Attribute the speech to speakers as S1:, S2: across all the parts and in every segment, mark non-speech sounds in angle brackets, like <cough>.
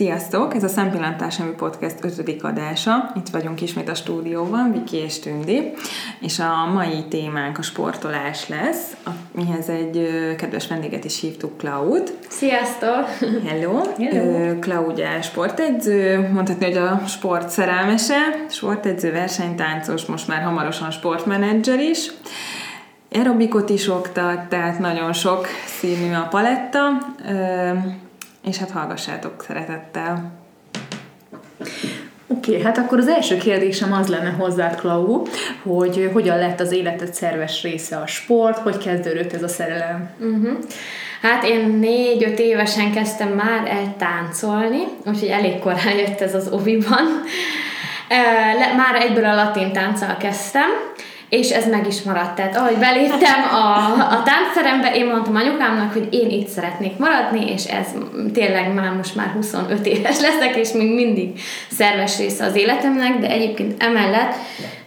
S1: Sziasztok! Ez a Szempillantás nevű podcast ötödik adása. Itt vagyunk ismét a stúdióban, Viki és Tündi, és a mai témánk a sportolás lesz, mihez egy kedves vendéget is hívtuk, Klaud.
S2: Sziasztok!
S1: Hello! Hello. Klaud sportedző, mondhatni, hogy a sport szerelmese, sportedző, versenytáncos, most már hamarosan sportmenedzser is. Aerobikot is oktat, tehát nagyon sok színű a paletta és hát hallgassátok szeretettel.
S2: Oké, okay, hát akkor az első kérdésem az lenne hozzád, Klau, hogy hogyan lett az életed szerves része a sport, hogy kezdődött ez a szerelem? Uh-huh.
S3: Hát én négy-öt évesen kezdtem már el táncolni, úgyhogy elég korán jött ez az oviban. Már egyből a latin tánccal kezdtem, és ez meg is maradt. Tehát ahogy beléptem a, a táncterembe, én mondtam anyukámnak, hogy én itt szeretnék maradni, és ez tényleg már most már 25 éves leszek, és még mindig szerves része az életemnek, de egyébként emellett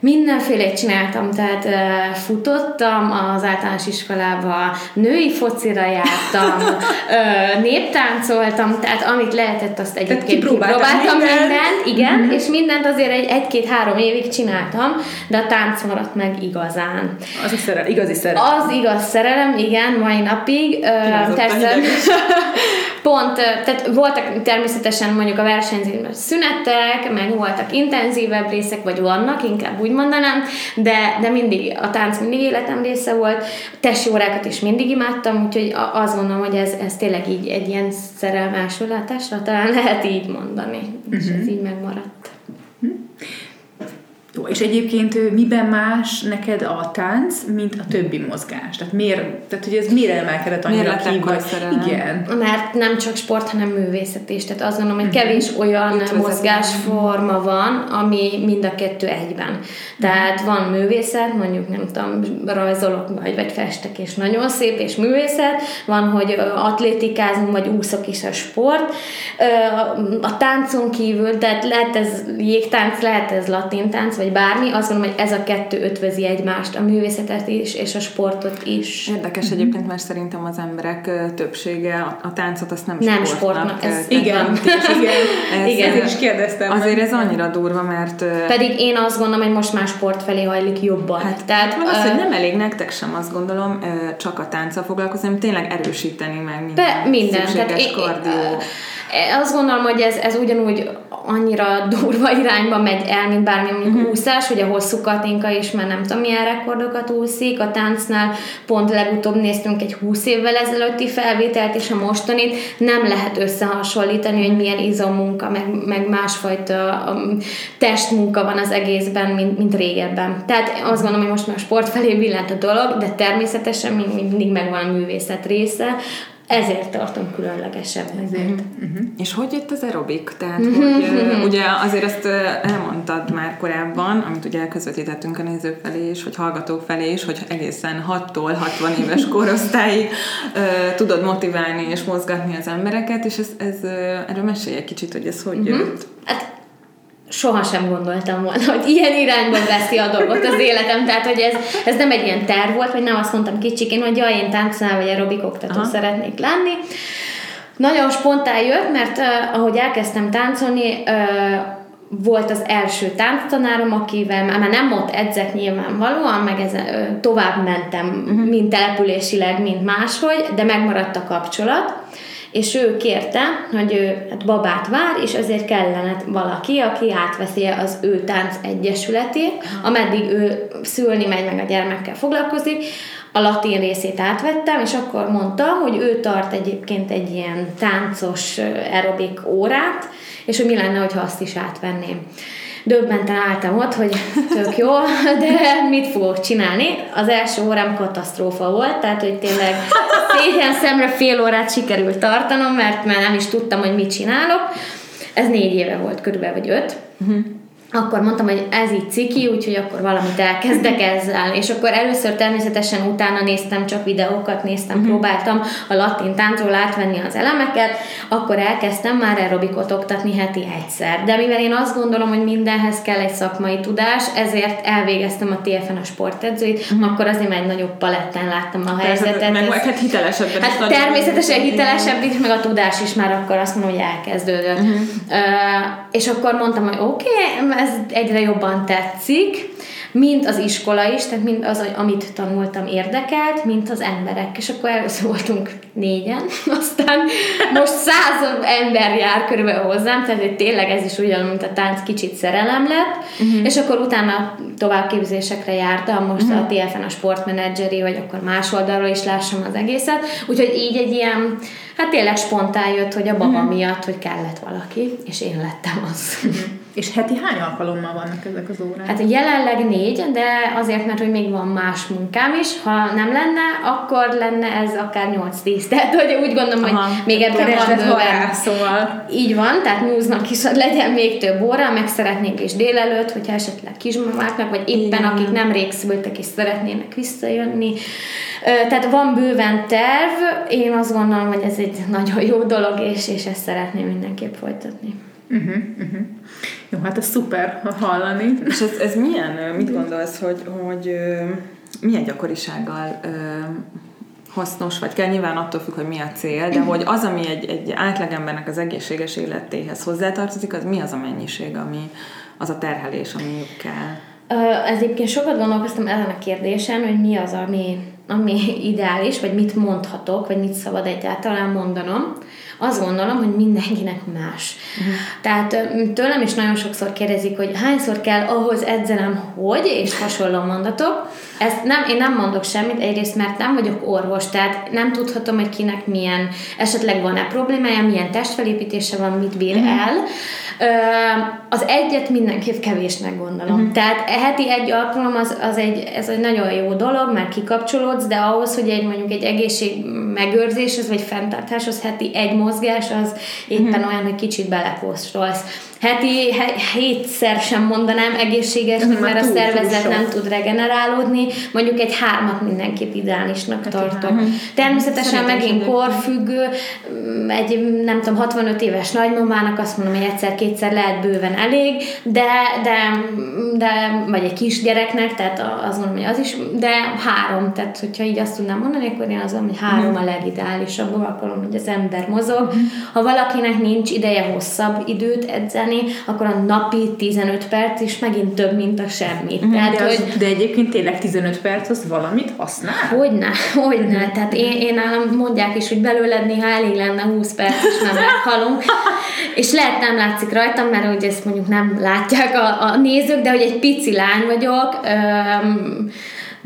S3: mindenfélét csináltam, tehát uh, futottam az általános iskolába, női focira jártam, uh, néptáncoltam, tehát amit lehetett, azt egyébként kipróbáltam mindent, mindent igen, mm-hmm. és mindent azért egy, egy-két-három évig csináltam, de a tánc maradt meg igazán.
S2: Az a szerelem, igazi szerelem.
S3: Az igaz szerelem, igen, mai napig. Uh, persze, <laughs> pont, tehát voltak természetesen mondjuk a versenyzésben szünetek, meg voltak intenzívebb részek, vagy vannak, inkább úgy mondanám, de, de mindig a tánc mindig életem része volt, testi órákat is mindig imádtam, úgyhogy azt gondolom, hogy ez, ez tényleg így egy ilyen szerelmásulátásra talán lehet így mondani, uh-huh. és ez mhm. így megmaradt.
S2: Jó, és egyébként miben más neked a tánc, mint a többi mozgás? Tehát miért, tehát hogy ez miért emelkedett annyira ki, vagy
S3: igen? Mert nem csak sport, hanem művészet is. Tehát azt gondolom, hogy mhm. kevés olyan Itt mozgásforma van, ami mind a kettő egyben. Tehát van művészet, mondjuk nem tudom, rajzolok, vagy, vagy festek, és nagyon szép, és művészet. Van, hogy atlétikázunk, vagy úszok is a sport. A táncon kívül, tehát lehet ez jégtánc, lehet ez latin tánc, vagy bármi, azt gondolom, hogy ez a kettő ötvözi egymást, a művészetet is, és a sportot is.
S1: Érdekes mm-hmm. egyébként, mert szerintem az emberek többsége a, táncot azt nem,
S3: nem sportnak. sportnak
S2: ez igen, <laughs> igen, ez, igen. Ez, is kérdeztem.
S1: Azért ez annyira durva, mert...
S3: Pedig én azt gondolom, hogy most már sport felé hajlik jobban.
S1: Hát, Tehát, van az, hogy nem elég nektek sem, azt gondolom, csak a tánccal foglalkozni, hanem tényleg erősíteni meg minden, Be, minden. Tehát kardió.
S3: Azt gondolom, hogy ez, ez ugyanúgy annyira durva irányba megy el, mint bármi mondjuk uh-huh. úszás, hogy a hosszú Katinka is már nem tudom milyen rekordokat úszik, a táncnál pont legutóbb néztünk egy 20 évvel ezelőtti felvételt, és a mostanit nem lehet összehasonlítani, hogy milyen izommunka, meg, meg másfajta um, testmunka van az egészben, mint, mint régebben. Tehát azt gondolom, hogy most már sport felé billent a dolog, de természetesen mindig megvan a művészet része, ezért tartom különlegesebb. Ezért. Uh-huh.
S1: És hogy jött az aerobik? Tehát, uh-huh. hogy ugye azért azt elmondtad már korábban, amit ugye elközvetítettünk a nézők felé is, hogy hallgatók felé is, hogy egészen 6-tól 60 éves <laughs> korosztályig uh, tudod motiválni és mozgatni az embereket, és ez, ez uh, erről mesélj egy kicsit, hogy ez hogy uh-huh. jött.
S3: Hát sohasem gondoltam volna, hogy ilyen irányba veszi a dolgot az életem, tehát hogy ez, ez nem egy ilyen terv volt, vagy nem azt mondtam kicsikén, hogy jaj, én táncolnál vagy aerobik oktató Aha. szeretnék lenni. Nagyon spontán jött, mert uh, ahogy elkezdtem táncolni, uh, volt az első tánctanárom, akivel már nem ott edzek nyilvánvalóan, meg ezen, tovább mentem, uh-huh. mind településileg, mind máshogy, de megmaradt a kapcsolat és ő kérte, hogy ő hát babát vár, és ezért kellene valaki, aki átveszi az ő tánc egyesületét, ameddig ő szülni megy, meg a gyermekkel foglalkozik, a latin részét átvettem, és akkor mondta, hogy ő tart egyébként egy ilyen táncos aerobik órát, és hogy mi lenne, hogyha azt is átvenném döbbenten álltam ott, hogy tök jó, de mit fogok csinálni? Az első órám katasztrófa volt, tehát hogy tényleg szégyen szemre fél órát sikerült tartanom, mert már nem is tudtam, hogy mit csinálok. Ez négy éve volt körülbelül, vagy öt. Uh-huh. Akkor mondtam, hogy ez így ciki, úgyhogy akkor valamit elkezdek ezzel. És akkor először természetesen utána néztem csak videókat, néztem, uh-huh. próbáltam a latin táncról átvenni az elemeket, akkor elkezdtem már aerobikot oktatni heti egyszer. De mivel én azt gondolom, hogy mindenhez kell egy szakmai tudás, ezért elvégeztem a TFN a sportedzőit, uh-huh. akkor azért már egy nagyobb palettán láttam a Persze, helyzetet.
S1: Meg, meg hát hitelesebben
S3: hát is természetesen hitelesebb is, meg a tudás is már akkor azt mondom, hogy elkezdődött. Uh-huh. Uh, és akkor mondtam, hogy oké, okay, ez egyre jobban tetszik, mint az iskola is, tehát mind az, amit tanultam érdekelt, mint az emberek. És akkor először voltunk négyen, <laughs> aztán most száz ember jár körülbelül hozzám, tehát hogy tényleg ez is ugyanúgy, mint a tánc kicsit szerelem lett, uh-huh. és akkor utána továbbképzésekre jártam, most uh-huh. a TFN a sportmenedzseri, vagy akkor más oldalról is lássam az egészet, úgyhogy így egy ilyen, hát tényleg spontán jött, hogy a baba uh-huh. miatt, hogy kellett valaki, és én lettem az. Uh-huh.
S2: És heti hány alkalommal vannak ezek az órák?
S3: Hát jelenleg négy, de azért, mert hogy még van más munkám is. Ha nem lenne, akkor lenne ez akár 8-10. Tehát, hogy úgy gondolom, Aha, hogy még ebben van bőven.
S2: Szóval.
S3: Így van, tehát nyúznak is, legyen még több óra, meg szeretnénk is délelőtt, hogyha esetleg kismamáknak, vagy éppen Igen. akik nemrég szültek és szeretnének visszajönni. Tehát van bőven terv, én azt gondolom, hogy ez egy nagyon jó dolog, és, és ezt szeretném mindenképp folytatni. Uh-huh,
S2: uh-huh. Jó, hát ez szuper hallani.
S1: És ez, ez milyen, mit gondolsz, hogy, hogy milyen gyakorisággal hasznos, vagy kell nyilván attól függ, hogy mi a cél, de hogy az, ami egy, egy átlagembernek az egészséges életéhez hozzátartozik, az mi az a mennyiség, ami az a terhelés, ami kell?
S3: Ez egyébként sokat gondolkoztam ezen a kérdésen, hogy mi az, ami, ami <laughs> ideális, vagy mit mondhatok, vagy mit szabad egyáltalán mondanom azt gondolom, hogy mindenkinek más. Uh-huh. Tehát tőlem is nagyon sokszor kérdezik, hogy hányszor kell ahhoz edzenem, hogy, és hasonló mondatok. Ezt nem, én nem mondok semmit, egyrészt mert nem vagyok orvos, tehát nem tudhatom, hogy kinek milyen, esetleg van-e problémája, milyen testfelépítése van, mit bír uh-huh. el. Az egyet mindenképp kevésnek gondolom. Uh-huh. Tehát heti egy alkalom az, az egy, ez egy nagyon jó dolog, mert kikapcsolódsz, de ahhoz, hogy egy mondjuk egy egészség megőrzéshez vagy fenntartáshoz heti egy mozgás, az éppen uh-huh. olyan, hogy kicsit belekóstolsz heti hétszer sem mondanám egészségesnek, mert a szervezet nem tud regenerálódni, mondjuk egy hármat mindenképp ideálisnak heti tartok. Három. Természetesen Szerintem megint korfüggő, mm, egy nem tudom, 65 éves nagymamának azt mondom, hogy egyszer-kétszer lehet bőven elég, de, de, de vagy egy kisgyereknek, tehát azt mondom, hogy az is, de három, tehát hogyha így azt tudnám mondani, akkor én azt mondom, hogy három a legideálisabb alkalom, hogy az ember mozog. Ha valakinek nincs ideje hosszabb időt edzeni, akkor a napi 15 perc is megint több, mint a semmi.
S2: Mm, Tehát, de, az, hogy, de egyébként tényleg 15 perc az valamit használ?
S3: Hogyne, hogyne. Tehát én, én nálam mondják is, hogy belőled néha elég lenne 20 perc, és nem meghalunk. <laughs> és lehet nem látszik rajtam, mert ugye ezt mondjuk nem látják a, a nézők, de hogy egy pici lány vagyok, öm,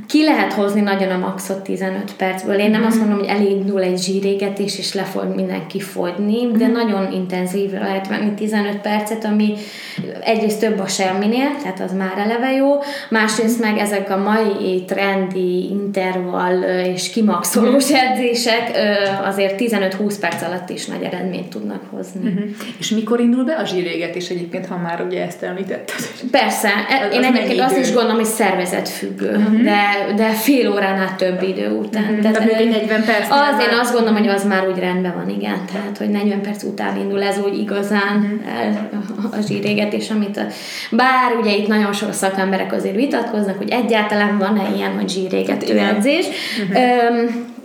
S3: ki lehet hozni nagyon a maxot 15 percből. Én nem azt mondom, hogy elindul egy zsírégetés, és le fog mindenki fogyni, de mm. nagyon intenzívre lehet venni 15 percet, ami egyrészt több a semminél, tehát az már eleve jó, másrészt meg ezek a mai trendi intervall és kimaxolós mm. edzések azért 15-20 perc alatt is nagy eredményt tudnak hozni. Mm-hmm.
S2: És mikor indul be a zsírégetés egyébként, ha már ugye ezt említetted?
S3: Persze, az én egyébként azt is gondolom, hogy szervezetfüggő, mm-hmm. de de fél óránál több idő után. Mm,
S2: tehát, tehát egy 40 perc.
S3: Az, én azt gondolom, hogy az már úgy rendben van, igen. Tehát, hogy 40 perc után indul ez úgy igazán mm. el a zsírégetés, amit a, bár ugye itt nagyon sok szakemberek azért vitatkoznak, hogy egyáltalán van-e ilyen, hogy zsírégető hát, edzés. Mm-hmm. Öm,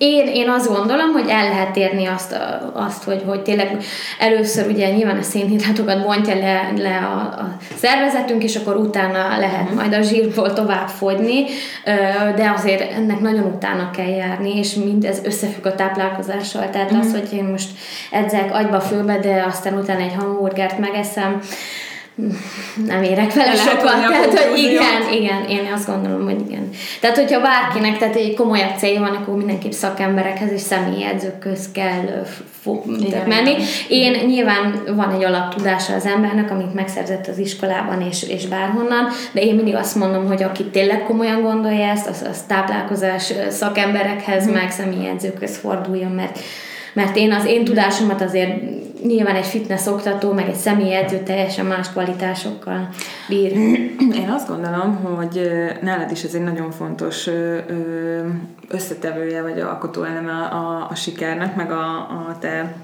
S3: én, én azt gondolom, hogy el lehet érni azt, azt hogy, hogy tényleg először ugye nyilván a szénhidrátokat bontja le, le a, a szervezetünk, és akkor utána lehet mhm. majd a zsírból tovább fogyni, de azért ennek nagyon utána kell járni, és mindez összefügg a táplálkozással. Tehát az, mhm. hogy én most edzek agyba főbe, de aztán utána egy hamburgert megeszem, nem érek vele sokat. Tehát, hogy igen, igen, én azt gondolom, hogy igen. Tehát, hogyha bárkinek tehát egy komolyabb célja van, akkor mindenképp szakemberekhez és személyi edzőköz kell igen, menni. Én nyilván van egy alaptudása az embernek, amit megszerzett az iskolában és, és bárhonnan, de én mindig azt mondom, hogy aki tényleg komolyan gondolja ezt, az, az táplálkozás szakemberekhez, hmm. meg személyi edzőköz forduljon, mert mert én az én tudásomat azért nyilván egy fitness oktató, meg egy személyedző teljesen más kvalitásokkal bír. <clears throat>
S1: Én azt gondolom, hogy nálad is ez egy nagyon fontos összetevője, vagy alkotóeleme a, a, a sikernek, meg a, a te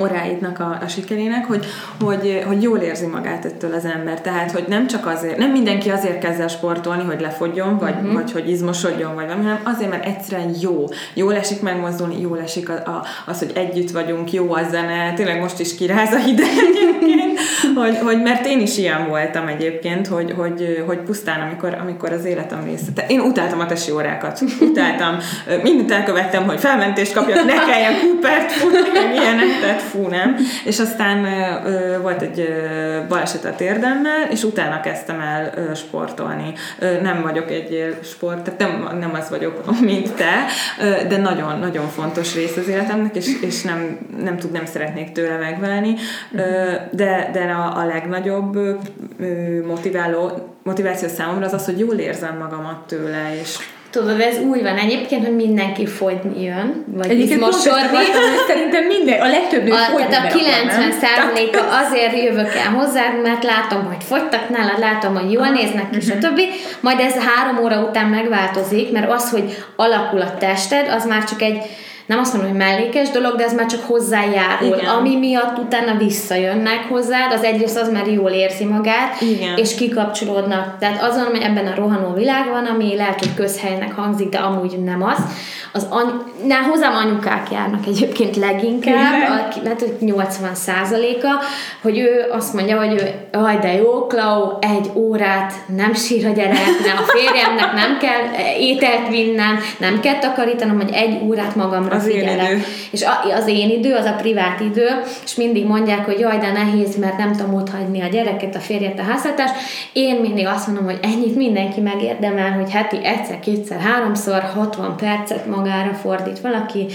S1: óráidnak a, a sikerének, hogy, hogy, hogy jól érzi magát ettől az ember. Tehát, hogy nem csak azért, nem mindenki azért kezd el sportolni, hogy lefogjon, vagy, uh-huh. vagy hogy izmosodjon, vagy valami, hanem azért, mert egyszerűen jó. Jól esik megmozdulni, jól esik a, a, az, hogy együtt vagyunk, jó a zene, tényleg most is kiráz a hideg egyébként, hogy, hogy, mert én is ilyen voltam egyébként, hogy, hogy, hogy pusztán, amikor, amikor az életem része. Te, én utáltam a tesi órákat, utáltam, mindent elkövettem, hogy felmentést kapjak, ne kelljen Coopert futni, ilyenek, tehát fú, nem. És aztán volt egy baleset a térdemmel, és utána kezdtem el sportolni. Nem vagyok egy sport, tehát nem, nem az vagyok, mint te, de nagyon-nagyon fontos rész az életemnek, és, és nem, nem tud, nem szeretnék tőle megválni. Ö, de, de a, a legnagyobb motiváló motiváció számomra az az, hogy jól érzem magamat tőle, és
S3: Tudod, ez új van egyébként, hogy mindenki fogyni jön, vagy Egyébként mosorni.
S2: Szerintem minden, a legtöbb nő
S3: a, Tehát a 90 százaléka azért jövök el hozzá, mert látom, hogy fogytak nálad, látom, hogy jól néznek ki, uh-huh. stb. Majd ez három óra után megváltozik, mert az, hogy alakul a tested, az már csak egy nem azt mondom, hogy mellékes dolog, de ez már csak hozzájárul. Igen. Ami miatt utána visszajönnek hozzád, az egyrészt az már jól érzi magát, Igen. és kikapcsolódnak. Tehát azon, hogy ebben a rohanó világban, ami lehet, hogy közhelynek hangzik, de amúgy nem az, az any- ne, hozzám anyukák járnak egyébként leginkább, a, lehet, hogy 80 százaléka, hogy ő azt mondja, hogy ő, aj, de jó, Klau, egy órát nem sír a gyereknek, a férjemnek nem kell ételt vinnem, nem kell takarítanom, hogy egy órát magamra az figyelek. Én idő. És a, az én idő, az a privát idő, és mindig mondják, hogy jaj, de nehéz, mert nem tudom ott hagyni a gyereket, a férjet, a háztartást. Én mindig azt mondom, hogy ennyit mindenki megérdemel, hogy heti egyszer, kétszer, háromszor, 60 percet magára fordít valaki,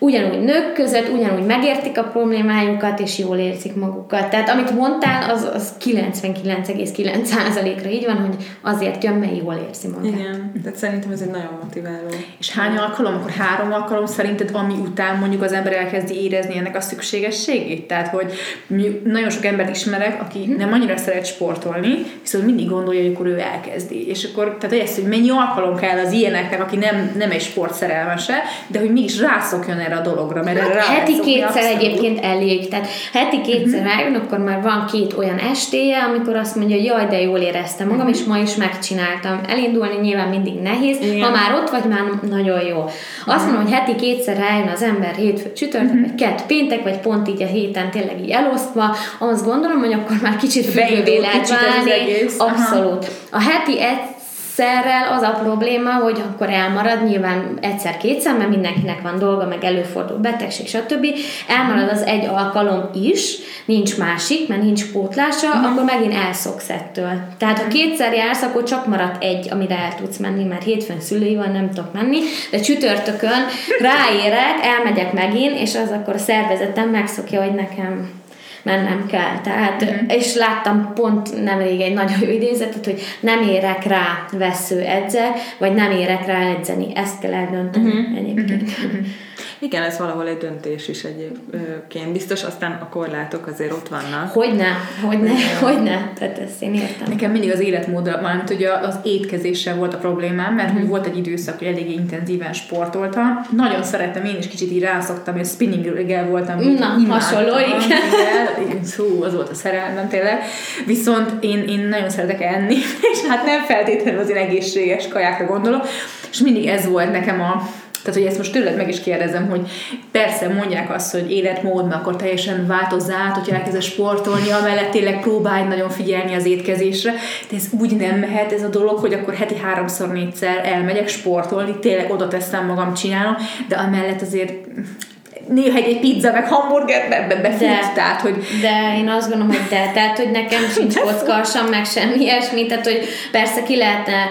S3: ugyanúgy nők között, ugyanúgy megértik a problémájukat, és jól érzik magukat. Tehát amit mondtál, az, az 99,9%-ra így van, hogy azért jön, mert jól érzi magát.
S1: Igen, tehát szerintem ez egy nagyon motiváló.
S2: És hány alkalom, akkor három alkalom szerinted, ami után mondjuk az ember elkezdi érezni ennek a szükségességét? Tehát, hogy nagyon sok embert ismerek, aki hm. nem annyira szeret sportolni, viszont mindig gondolja, hogy akkor ő elkezdi. És akkor, tehát ezt, hogy mennyi alkalom kell az ilyeneknek, aki nem, nem egy sportszerelmese, de hogy mégis rászokjon erre a dologra, mert erre
S3: Heti kétszer abszolút. egyébként elég, tehát heti kétszer uh-huh. rájön, akkor már van két olyan estéje, amikor azt mondja, hogy jaj, de jól éreztem magam, uh-huh. és ma is megcsináltam. Elindulni nyilván mindig nehéz, Igen. ha már ott vagy, már nagyon jó. Azt mondom, hogy heti kétszer rájön az ember hétfő csütörtök, uh-huh. vagy kett péntek, vagy pont így a héten tényleg így elosztva, azt gondolom, hogy akkor már kicsit függővé lehet válni. Abszolút. A heti egy egyszerrel az a probléma, hogy akkor elmarad, nyilván egyszer-kétszer, mert mindenkinek van dolga, meg előfordul betegség, stb. Elmarad az egy alkalom is, nincs másik, mert nincs pótlása, mm. akkor megint elszoksz ettől. Tehát ha kétszer jársz, akkor csak marad egy, amire el tudsz menni, mert hétfőn szülői van, nem tudok menni, de csütörtökön ráérek, elmegyek megint, és az akkor a szervezetem megszokja, hogy nekem mennem kell. Tehát, uh-huh. És láttam pont nemrég egy nagyon jó idézetet, hogy nem érek rá vesző edze, vagy nem érek rá edzeni. Ezt kell eldönteni uh-huh. egyébként. Uh-huh.
S1: Igen, ez valahol egy döntés is egyébként. Biztos aztán a korlátok azért ott vannak.
S3: Hogyne, hogyne, hogyne. Tehát ezt én értem.
S2: Nekem mindig az életmód, mármint hogy az étkezéssel volt a problémám, mert mm. volt egy időszak, hogy elég intenzíven sportoltam. Nagyon szerettem, én is kicsit így rászoktam, hogy spinninggel voltam.
S3: Na, hasonló,
S2: igen. Szó, az volt a szerelmem tényleg. Viszont én, én nagyon szeretek enni, <laughs> és hát nem feltétlenül az én egészséges kajákra gondolok, és mindig ez volt nekem a tehát, hogy ezt most tőled meg is kérdezem, hogy persze mondják azt, hogy életmód, mert akkor teljesen változz át, hogyha elkezdesz sportolni, amellett tényleg próbálj nagyon figyelni az étkezésre, de ez úgy nem mehet ez a dolog, hogy akkor heti háromszor, négyszer elmegyek sportolni, tényleg oda teszem magam, csinálom, de amellett azért néha egy, egy pizza, meg hamburger be, be, befut, de, tehát, hogy...
S3: De én azt gondolom, hogy de, tehát, hogy nekem sincs kocka sem, meg semmi ilyesmi, tehát, hogy persze ki lehetne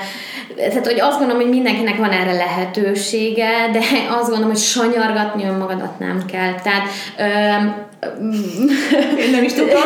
S3: tehát hogy azt gondolom, hogy mindenkinek van erre lehetősége, de azt gondolom, hogy sanyargatni önmagadat nem kell. Tehát
S2: én nem is tudom. <laughs>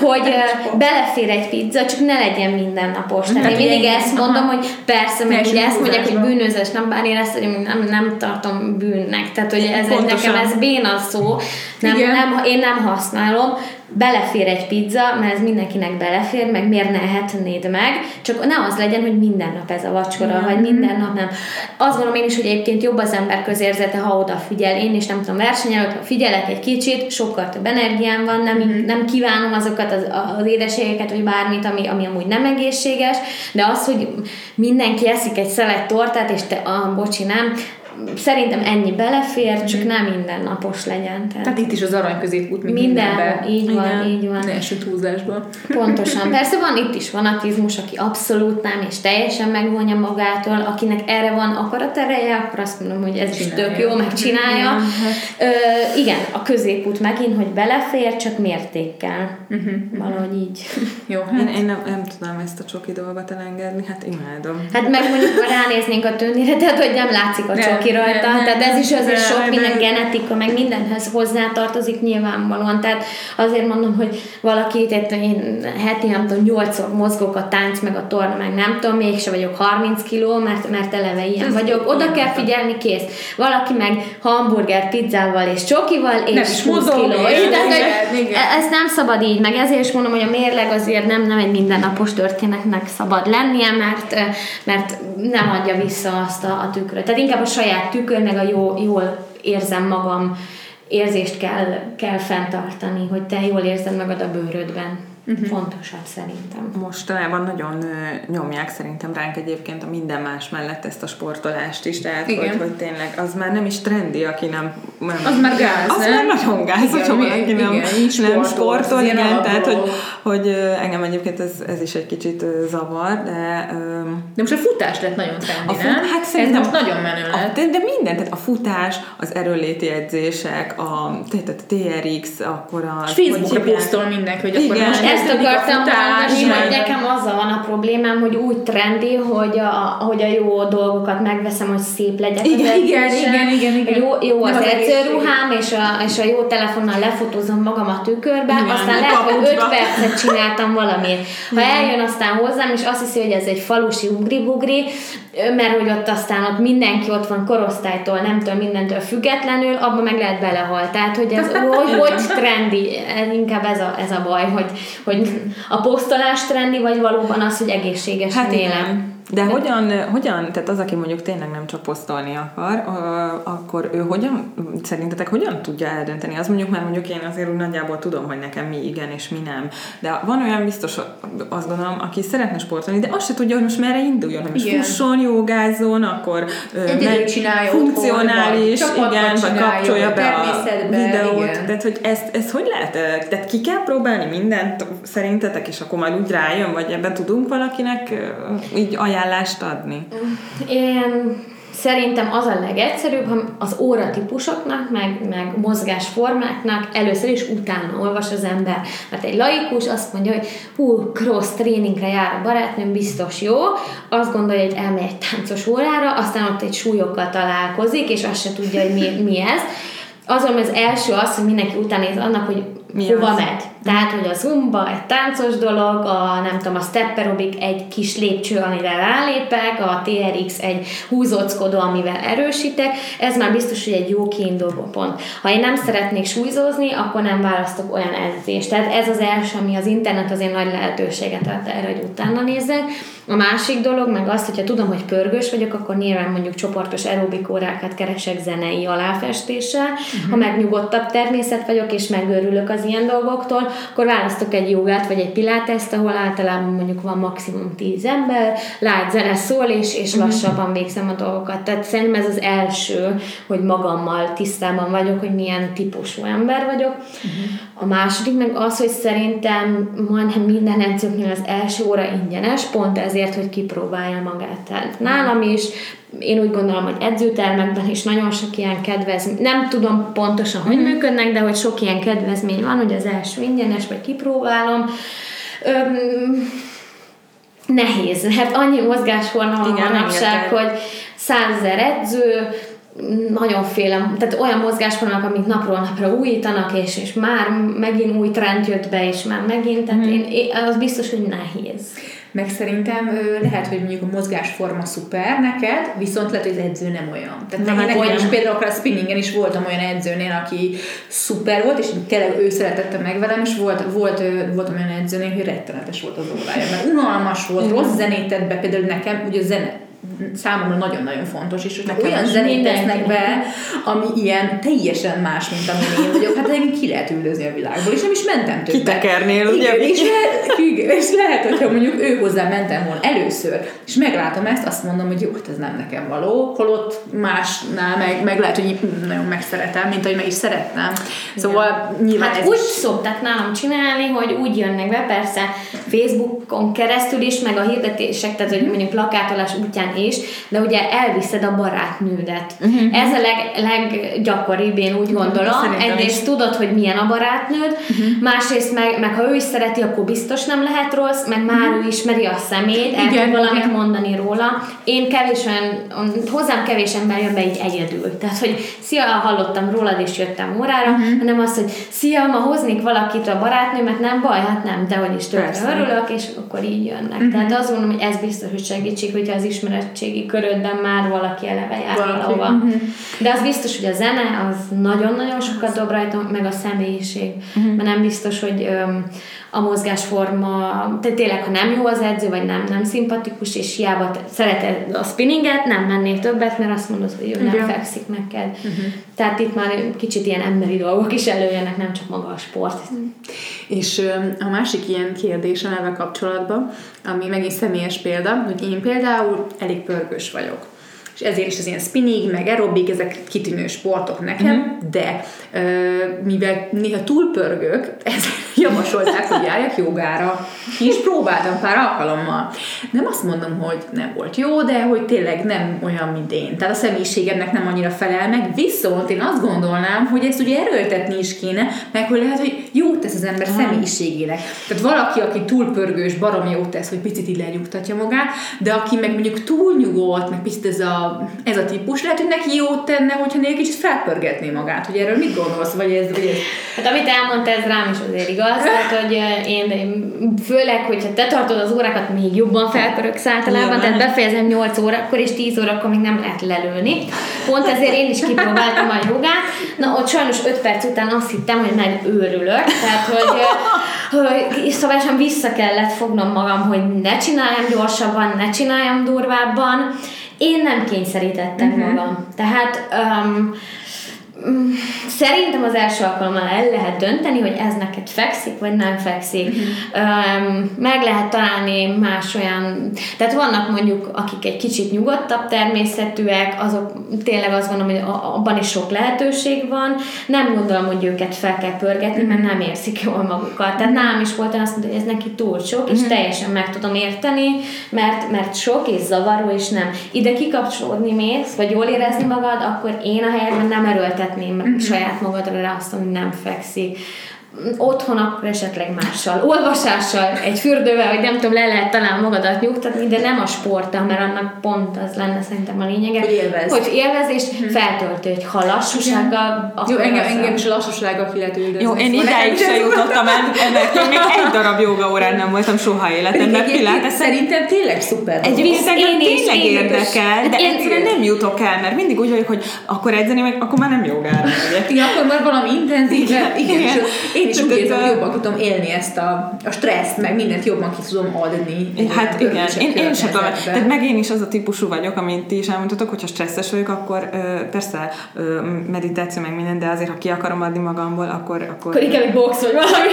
S3: hogy belefér egy pizza, csak ne legyen mindennapos. Tehát én mindig ezt mondom, hogy persze, meg ugye ezt mondják, hogy bűnözés, nem, bár én ezt nem, nem tartom bűnnek. Tehát, hogy ez, nekem ez béna szó, nem, nem, én nem használom, belefér egy pizza, mert ez mindenkinek belefér, meg miért ne ehetnéd meg, csak ne az legyen, hogy minden nap ez a vacsora, mm. vagy minden nap nem. Azt gondolom én is, hogy egyébként jobb az ember közérzete, ha odafigyel. Én is nem tudom, verseny előtt, ha figyelek egy kicsit, sokkal több energiám van, nem, mm. nem kívánom azokat az, az édeségeket, vagy bármit, ami, ami amúgy nem egészséges, de az, hogy mindenki eszik egy szelet tortát, és te, ah, bocsi, nem, Szerintem ennyi belefér, csak nem mindennapos legyen.
S2: Tehát, tehát itt is az arany középút,
S3: mint minden, mindenben. Így van, Igen. így van.
S2: Ne túlzásba.
S3: Pontosan. Persze van itt is fanatizmus, aki abszolút nem, és teljesen megvonja magától, akinek erre van akaratereje, akkor azt mondom, hogy ez Csinálja. is tök jó, megcsinálja. Ö, igen, a középút megint, hogy belefér, csak mértékkel. Uh-huh. Valahogy így. <laughs>
S1: Jó, hát. Én, én nem, nem tudom ezt a csoki dolgot elengedni, hát imádom.
S3: Hát meg mondjuk, ha ránéznénk a tőnére, tehát hogy nem látszik a csoki ki rajta, ne, tehát ez is azért ne, sok minden genetika, meg mindenhez hozzátartozik nyilvánvalóan, tehát azért mondom, hogy valaki, tehát én heti, nem tudom, nyolcszor mozgok a tánc, meg a torna, meg nem tudom, mégse vagyok 30 kiló, mert, mert eleve ilyen ez vagyok. Oda kell figyelni, kész. Valaki meg hamburger pizzával és csokival, és nem 20 kiló. Igen, tehát, igen, igen. Ezt nem szabad így, meg ezért is mondom, hogy a mérleg azért nem, nem egy mindennapos történetnek szabad lennie, mert, mert nem adja vissza azt a, a tükröt. Tehát inkább a saját saját tükör, a jó, jól érzem magam. Érzést kell, kell fenntartani, hogy te jól érzed magad a bőrödben uh-huh. fontosabb szerintem.
S1: Mostanában nagyon nyomják szerintem ránk egyébként a minden más mellett ezt a sportolást is, tehát igen. Hogy, hogy tényleg az már nem is trendi, aki nem... nem
S2: az már gáz,
S1: Az
S2: nem?
S1: már nagyon gáz, igen, hogyha valaki nem, igen, nem sportol, igen, tehát hogy, hogy engem egyébként ez, ez is egy kicsit zavar, de...
S2: De most a futás lett nagyon trendi, a fut, nem? Hát szerintem ez most nagyon menő lett.
S1: De, de minden, tehát a futás, az erőléti edzések, a, tehát a TRX, akkor a...
S2: Facebookra posztol mindenki, hogy akkor igen, most
S3: ezt akartam mondani, hogy nekem azzal van a problémám, hogy úgy trendi, hogy a, hogy a jó dolgokat megveszem, hogy szép legyek
S2: igen, az igen, igen, igen, igen.
S3: Jó, jó az, az edzőruhám, és a, és a jó telefonnal lefotózom magam a tükörbe, igen, aztán lehet, hogy 5 percet csináltam valamit. Ha eljön aztán hozzám, és azt hiszi, hogy ez egy falusi ugri-bugri, mert hogy ott aztán ott mindenki ott van korosztálytól, nemtől, mindentől függetlenül, abban meg lehet belehal. Tehát, hogy ez <laughs> hogy, hogy trendi, inkább ez a, ez a baj, hogy, hogy a posztolás trendi, vagy valóban az, hogy egészséges hát élem. Igen.
S1: De hogyan, hogyan, tehát az, aki mondjuk tényleg nem csak posztolni akar, akkor ő hogyan, szerintetek hogyan tudja eldönteni? Az mondjuk már mondjuk én azért úgy nagyjából tudom, hogy nekem mi igen és mi nem. De van olyan biztos, azt gondolom, aki szeretne sportolni, de azt se tudja, hogy most merre induljon, hogy most fusson, jogázzon, akkor
S2: meg csinálja
S1: funkcionális, igen, vagy kapcsolja be a videót. Igen. Tehát, hogy ezt, ezt hogy lehet? Tehát ki kell próbálni mindent szerintetek, és akkor majd úgy rájön, vagy ebben tudunk valakinek így ajánlani ajánlást adni?
S3: Én szerintem az a legegyszerűbb, ha az óratípusoknak, meg, meg mozgásformáknak először is utána olvas az ember. Mert egy laikus azt mondja, hogy hú, cross tréningre jár a barátnőm, biztos jó. Azt gondolja, hogy elmegy egy táncos órára, aztán ott egy súlyokkal találkozik, és azt se tudja, hogy mi, mi ez. Azon az első az, hogy mindenki utánéz annak, hogy mi hova az? megy. Tehát, hogy a zumba egy táncos dolog, a nem tudom, a step aerobic egy kis lépcső, amivel rálépek, a TRX egy húzóckodó, amivel erősítek, ez már biztos, hogy egy jó kiinduló pont. Ha én nem szeretnék súlyzózni, akkor nem választok olyan edzést. Tehát ez az első, ami az internet azért nagy lehetőséget ad erre, hogy utána nézzek. A másik dolog, meg azt, hogyha tudom, hogy pörgős vagyok, akkor nyilván mondjuk csoportos aerobik órákat keresek zenei aláfestéssel. Uh-huh. Ha meg nyugodtabb természet vagyok, és megőrülök az ilyen dolgoktól, akkor választok egy jogát vagy egy piláteszt, ahol általában mondjuk van maximum 10 ember, lát zene szól, és, és mhm. lassabban végzem a dolgokat. Tehát szerintem ez az első, hogy magammal tisztában vagyok, hogy milyen típusú ember vagyok. Uh-huh. A második meg az, hogy szerintem majdnem minden edzőknél az első óra ingyenes, pont ezért, hogy kipróbálja magát. Tehát nálam is én úgy gondolom, hogy edzőtermekben is nagyon sok ilyen kedvezmény, nem tudom pontosan, hogy mm. működnek, de hogy sok ilyen kedvezmény van, hogy az első ingyenes, vagy kipróbálom. Öm, nehéz, mert annyi mozgásforma van manapság, hogy százezer edző, nagyonféle, tehát olyan mozgásformák, amik napról napra újítanak, és, és már megint új trend jött be, és már megint, tehát én, én, az biztos, hogy nehéz.
S2: Meg szerintem lehet, hogy mondjuk a mozgásforma szuper neked, viszont lehet, hogy az edző nem olyan. Tehát
S1: Na,
S2: nekem,
S1: hát
S2: nekem is például akár a spinningen is voltam olyan edzőnél, aki szuper volt, és tényleg ő szeretette meg velem, és volt, volt, voltam olyan edzőnél, hogy rettenetes volt az órája, mert unalmas volt, rossz zenét tett be, például nekem, ugye a zene, számomra nagyon-nagyon fontos, és hogy
S1: Nekem
S2: olyan zenét tesznek be, ami ilyen teljesen más, mint amilyen én vagyok. Hát engem ki lehet üldözni a világból, és nem is mentem többet.
S1: Kitekernél, ugye?
S2: Igen, és lehet, igen, és lehet, hogyha mondjuk ő hozzá mentem volna először, és meglátom ezt, azt mondom, hogy jó, hát ez nem nekem való, holott másnál meg, meg lehet, hogy nagyon megszeretem, mint ahogy meg is szeretném. Szóval nyilván
S3: Hát
S2: ez
S3: úgy
S2: is
S3: szokták nálam csinálni, hogy úgy jönnek be, persze Facebookon keresztül is, meg a hirdetések, tehát hogy mondjuk plakátolás útján is, de ugye elviszed a barátnődet. Uh-huh. Ez a leg, leggyakoribb, én úgy gondolom.
S1: Szerintem
S3: Egyrészt
S1: is.
S3: tudod, hogy milyen a barátnőd, uh-huh. másrészt meg, meg ha ő is szereti, akkor biztos nem lehet rossz, meg már ő ismeri a szemét, el
S2: Igen,
S3: tud valamit
S2: igen.
S3: mondani róla. Én kevés olyan, hozzám kevés ember jön be így egyedül. Tehát, hogy szia, hallottam rólad, és jöttem órára, uh-huh. hanem azt, hogy szia, ma hoznék valakit a barátnőmet, nem baj, hát nem, de hogy is tökre örülök, és akkor így jönnek. Uh-huh. Tehát azt gondolom, hogy ez biztos, hogy segítség, hogyha az ismerettségi körödben már valaki eleve jár valahova.
S2: mhm.
S3: De az biztos, hogy a zene az nagyon-nagyon sokat dob rajta, meg a személyiség. Uh-huh. Mert nem biztos, hogy öm, a mozgásforma, tehát tényleg, ha nem jó az edző, vagy nem, nem szimpatikus, és hiába te szereted a spinninget, nem mennél többet, mert azt mondod, hogy ő nem
S2: Igen.
S3: fekszik neked. Uh-huh. Tehát itt már kicsit ilyen emberi dolgok is előjönnek, nem csak maga a sport.
S2: És a másik ilyen kérdés a neve kapcsolatban, ami megint személyes példa, hogy én például elég pörgős vagyok. És ezért is az ilyen spinning, meg aerobik, ezek kitűnő sportok nekem, uh-huh. de ö, mivel néha túl pörgök, <laughs> ezért javasolták, hogy járjak jogára. Ki is próbáltam pár alkalommal. Nem azt mondom, hogy nem volt jó, de hogy tényleg nem olyan, mint én. Tehát a személyiségemnek nem annyira felel meg, viszont én azt gondolnám, hogy ezt ugye erőltetni is kéne, meg hogy lehet, hogy jót tesz az ember személyiségének. Tehát valaki, aki túl pörgős, barom jót tesz, hogy picit így lenyugtatja magát, de aki meg mondjuk túl nyugodt, meg picit ez a, ez a típus, lehet, hogy neki jót tenne, hogyha néha kicsit felpörgetné magát. Hogy erről mit gondolsz? Vagy ez, vagy ez...
S3: Hát amit elmondta, ez rám is azért igaz, tehát hogy én, én főleg, hogyha te tartod az órákat, még jobban felpöröksz általában, tehát befejezem 8 órakor, és 10 órakor még nem lehet lelőni. Pont ezért én is kipróbáltam a jogát, na ott sajnos 5 perc után azt hittem, hogy megőrülök, tehát hogy, hogy szabályosan vissza kellett fognom magam, hogy ne csináljam gyorsabban, ne csináljam durvábban, én nem kényszerítettem uh-huh. magam. Tehát um, Szerintem az első alkalommal el lehet dönteni, hogy ez neked fekszik, vagy nem fekszik. Um, meg lehet találni más olyan... Tehát vannak mondjuk, akik egy kicsit nyugodtabb természetűek, azok tényleg azt gondolom, hogy abban is sok lehetőség van. Nem gondolom, hogy őket fel kell pörgetni, mert nem érzik jól magukat. Tehát nálam is volt azt mondta, hogy ez neki túl sok, és teljesen meg tudom érteni, mert, mert sok és zavaró, és nem. Ide kikapcsolódni mész, vagy jól érezni magad, akkor én a helyemben nem erőltetném uh-huh. saját magadra rá azt, hogy nem fekszik. Otthon akkor esetleg mással, olvasással, egy fürdővel, vagy nem tudom, le lehet talán magadat nyugtatni, de nem a sporttal, mert annak pont az lenne szerintem a lényege.
S2: Hogy élvezd.
S3: Hogy élvezd és feltöltő, hogy ha lassúsággal,
S2: Jó, engem,
S3: az-
S2: engem is a lassúsággal ki lehet üldözni.
S1: Jó, én
S2: Szóval
S1: idáig
S2: nekem-
S1: se jutottam el, én még egy darab joga órán nem voltam soha életemben. Pilates
S2: Szerintem tényleg szuper.
S1: egy vissza
S3: Én
S1: tényleg
S3: én
S1: érdekel, de
S3: Én-
S1: egyszerűen nem jutok el, mert mindig úgy vagyok, hogy akkor edzeni meg, akkor már nem jogára megyek.
S2: Igen, akkor már valami intenzívebb. Igen,
S1: Igen.
S2: Én is úgy érzem, hogy jobban ki tudom élni ezt a, a stresszt, meg mindent jobban ki tudom adni.
S1: Hát igen, én, én sem tudom. Tehát meg én is az a típusú vagyok, amit ti is elmondtatok, hogyha stresszes vagyok, akkor ö, persze ö, meditáció meg minden, de azért, ha ki akarom adni magamból, akkor... akkor
S3: Akkor inkább egy box vagy valami.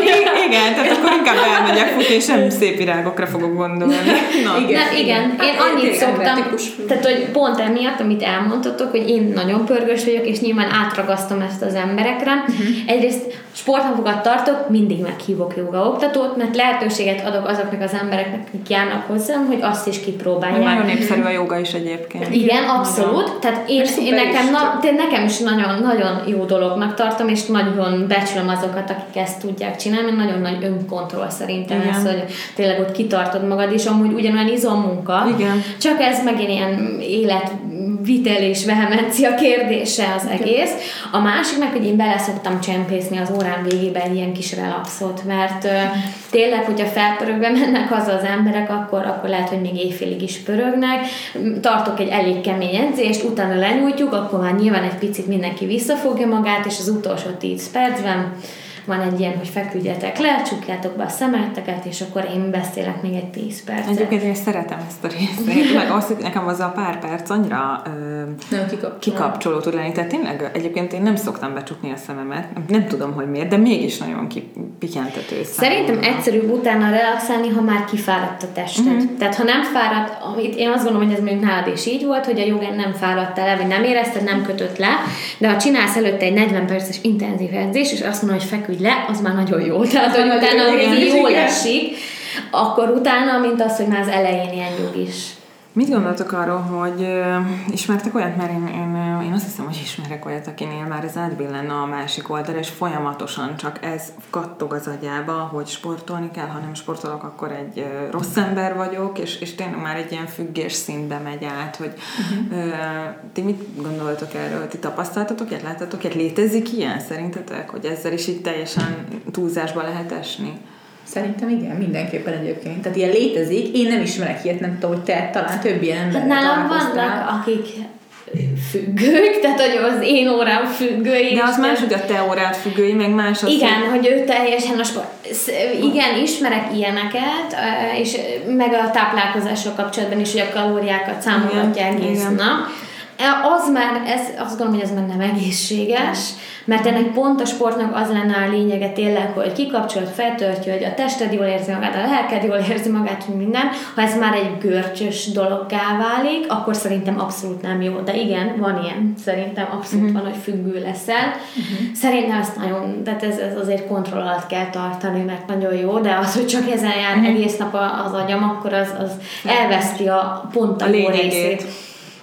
S1: igen, tehát akkor inkább elmegyek futni, és nem szép virágokra fogok gondolni. <laughs> Na.
S2: Igen.
S3: Nem, igen, én
S2: Hát,
S3: annyit
S2: tényleg
S3: szoktam, tehát hogy pont emiatt, amit elmondtatok, hogy én nagyon pörgős vagyok, és nyilván átragasztom ezt az emberekre. Uh-huh. Egyrészt sportnapokat tartok, mindig meghívok joga oktatót, mert lehetőséget adok azoknak az embereknek, akik járnak hozzám, hogy azt is kipróbálják.
S1: Nagyon népszerű a joga is egyébként.
S3: Igen, abszolút. Tehát én, én nekem, is, na, nekem is nagyon, nagyon jó dolognak tartom, és nagyon becsülöm azokat, akik ezt tudják csinálni, nagyon nagy önkontroll szerintem Igen. ez, hogy tényleg ott kitartod magad, és amúgy ugyanolyan izommunka, Igen. csak ez megint ilyen élet vitel és vehemencia kérdése az egész. A másik meg, hogy én bele szoktam csempészni az órán végében ilyen kis relaxot, mert tényleg, hogyha felpörögve mennek az az emberek, akkor, akkor lehet, hogy még éjfélig is pörögnek. Tartok egy elég kemény edzést, utána lenyújtjuk, akkor már nyilván egy picit mindenki visszafogja magát, és az utolsó 10 percben van egy ilyen, hogy feküdjetek le, csukjátok be a szemeteket, és akkor én beszélek még egy 10 percet.
S1: Egyébként én szeretem ezt a részét, meg azt, hogy nekem az a pár perc annyira ö, nem, kikapcsoló. kikapcsoló tud lenni. Tehát tényleg egyébként én nem szoktam becsukni a szememet, nem tudom, hogy miért, de mégis nagyon kipikyentető
S3: Szerintem egyszerűbb utána relaxálni, ha már kifáradt a tested. Uh-huh. Tehát ha nem fáradt, amit én azt gondolom, hogy ez még nálad is így volt, hogy a jogán nem fáradtál el, vagy nem érezted, nem kötött le, de ha csinálsz előtte egy 40 perces intenzív edzés, és azt mondom, hogy feküdj le, az már nagyon jó. <laughs> Tehát, hogy utána, hogy jól esik, akkor utána, mint az, hogy már az elején ilyen nyug is.
S1: Mit gondoltok arról, hogy ismertek olyat, mert én, én, én azt hiszem, hogy ismerek olyat, akinél már ez átbillenne a másik oldal, és folyamatosan csak ez kattog az agyába, hogy sportolni kell, ha nem sportolok, akkor egy uh, rossz ember vagyok, és, és tényleg már egy ilyen függés szintbe megy át, hogy uh-huh. uh, ti mit gondoltok erről? Ti tapasztaltatok ilyet, láttatok ilyet? Létezik ilyen szerintetek, hogy ezzel is így teljesen túlzásba lehet esni?
S2: Szerintem igen, mindenképpen egyébként. Tehát ilyen létezik. Én nem ismerek ilyet, nem tudom, hogy te talán több ilyen ember.
S3: Hát nálam vannak, akik függők, tehát hogy az én órám függői.
S1: De az más, hogy a te órád függői, meg más az,
S3: Igen, hogy, hogy ő teljesen a sport. Igen, ismerek ilyeneket, és meg a táplálkozással kapcsolatban is, hogy a kalóriákat számolgatja egész nap. Az már, ez, azt gondolom, hogy ez már nem egészséges, mert ennek pont a sportnak az lenne a lényege tényleg, hogy kikapcsolod, feltöltjük, hogy a tested jól érzi magát, a lelked jól érzi magát, minden. Ha ez már egy görcsös dologgá válik, akkor szerintem abszolút nem jó. De igen, van ilyen. Szerintem abszolút uh-huh. van, hogy függő leszel. Uh-huh. Szerintem ezt nagyon, tehát ez, ez azért kontroll alatt kell tartani, mert nagyon jó, de az, hogy csak ezen jár uh-huh. egész nap az agyam, akkor az, az elveszti a pont a, a részét.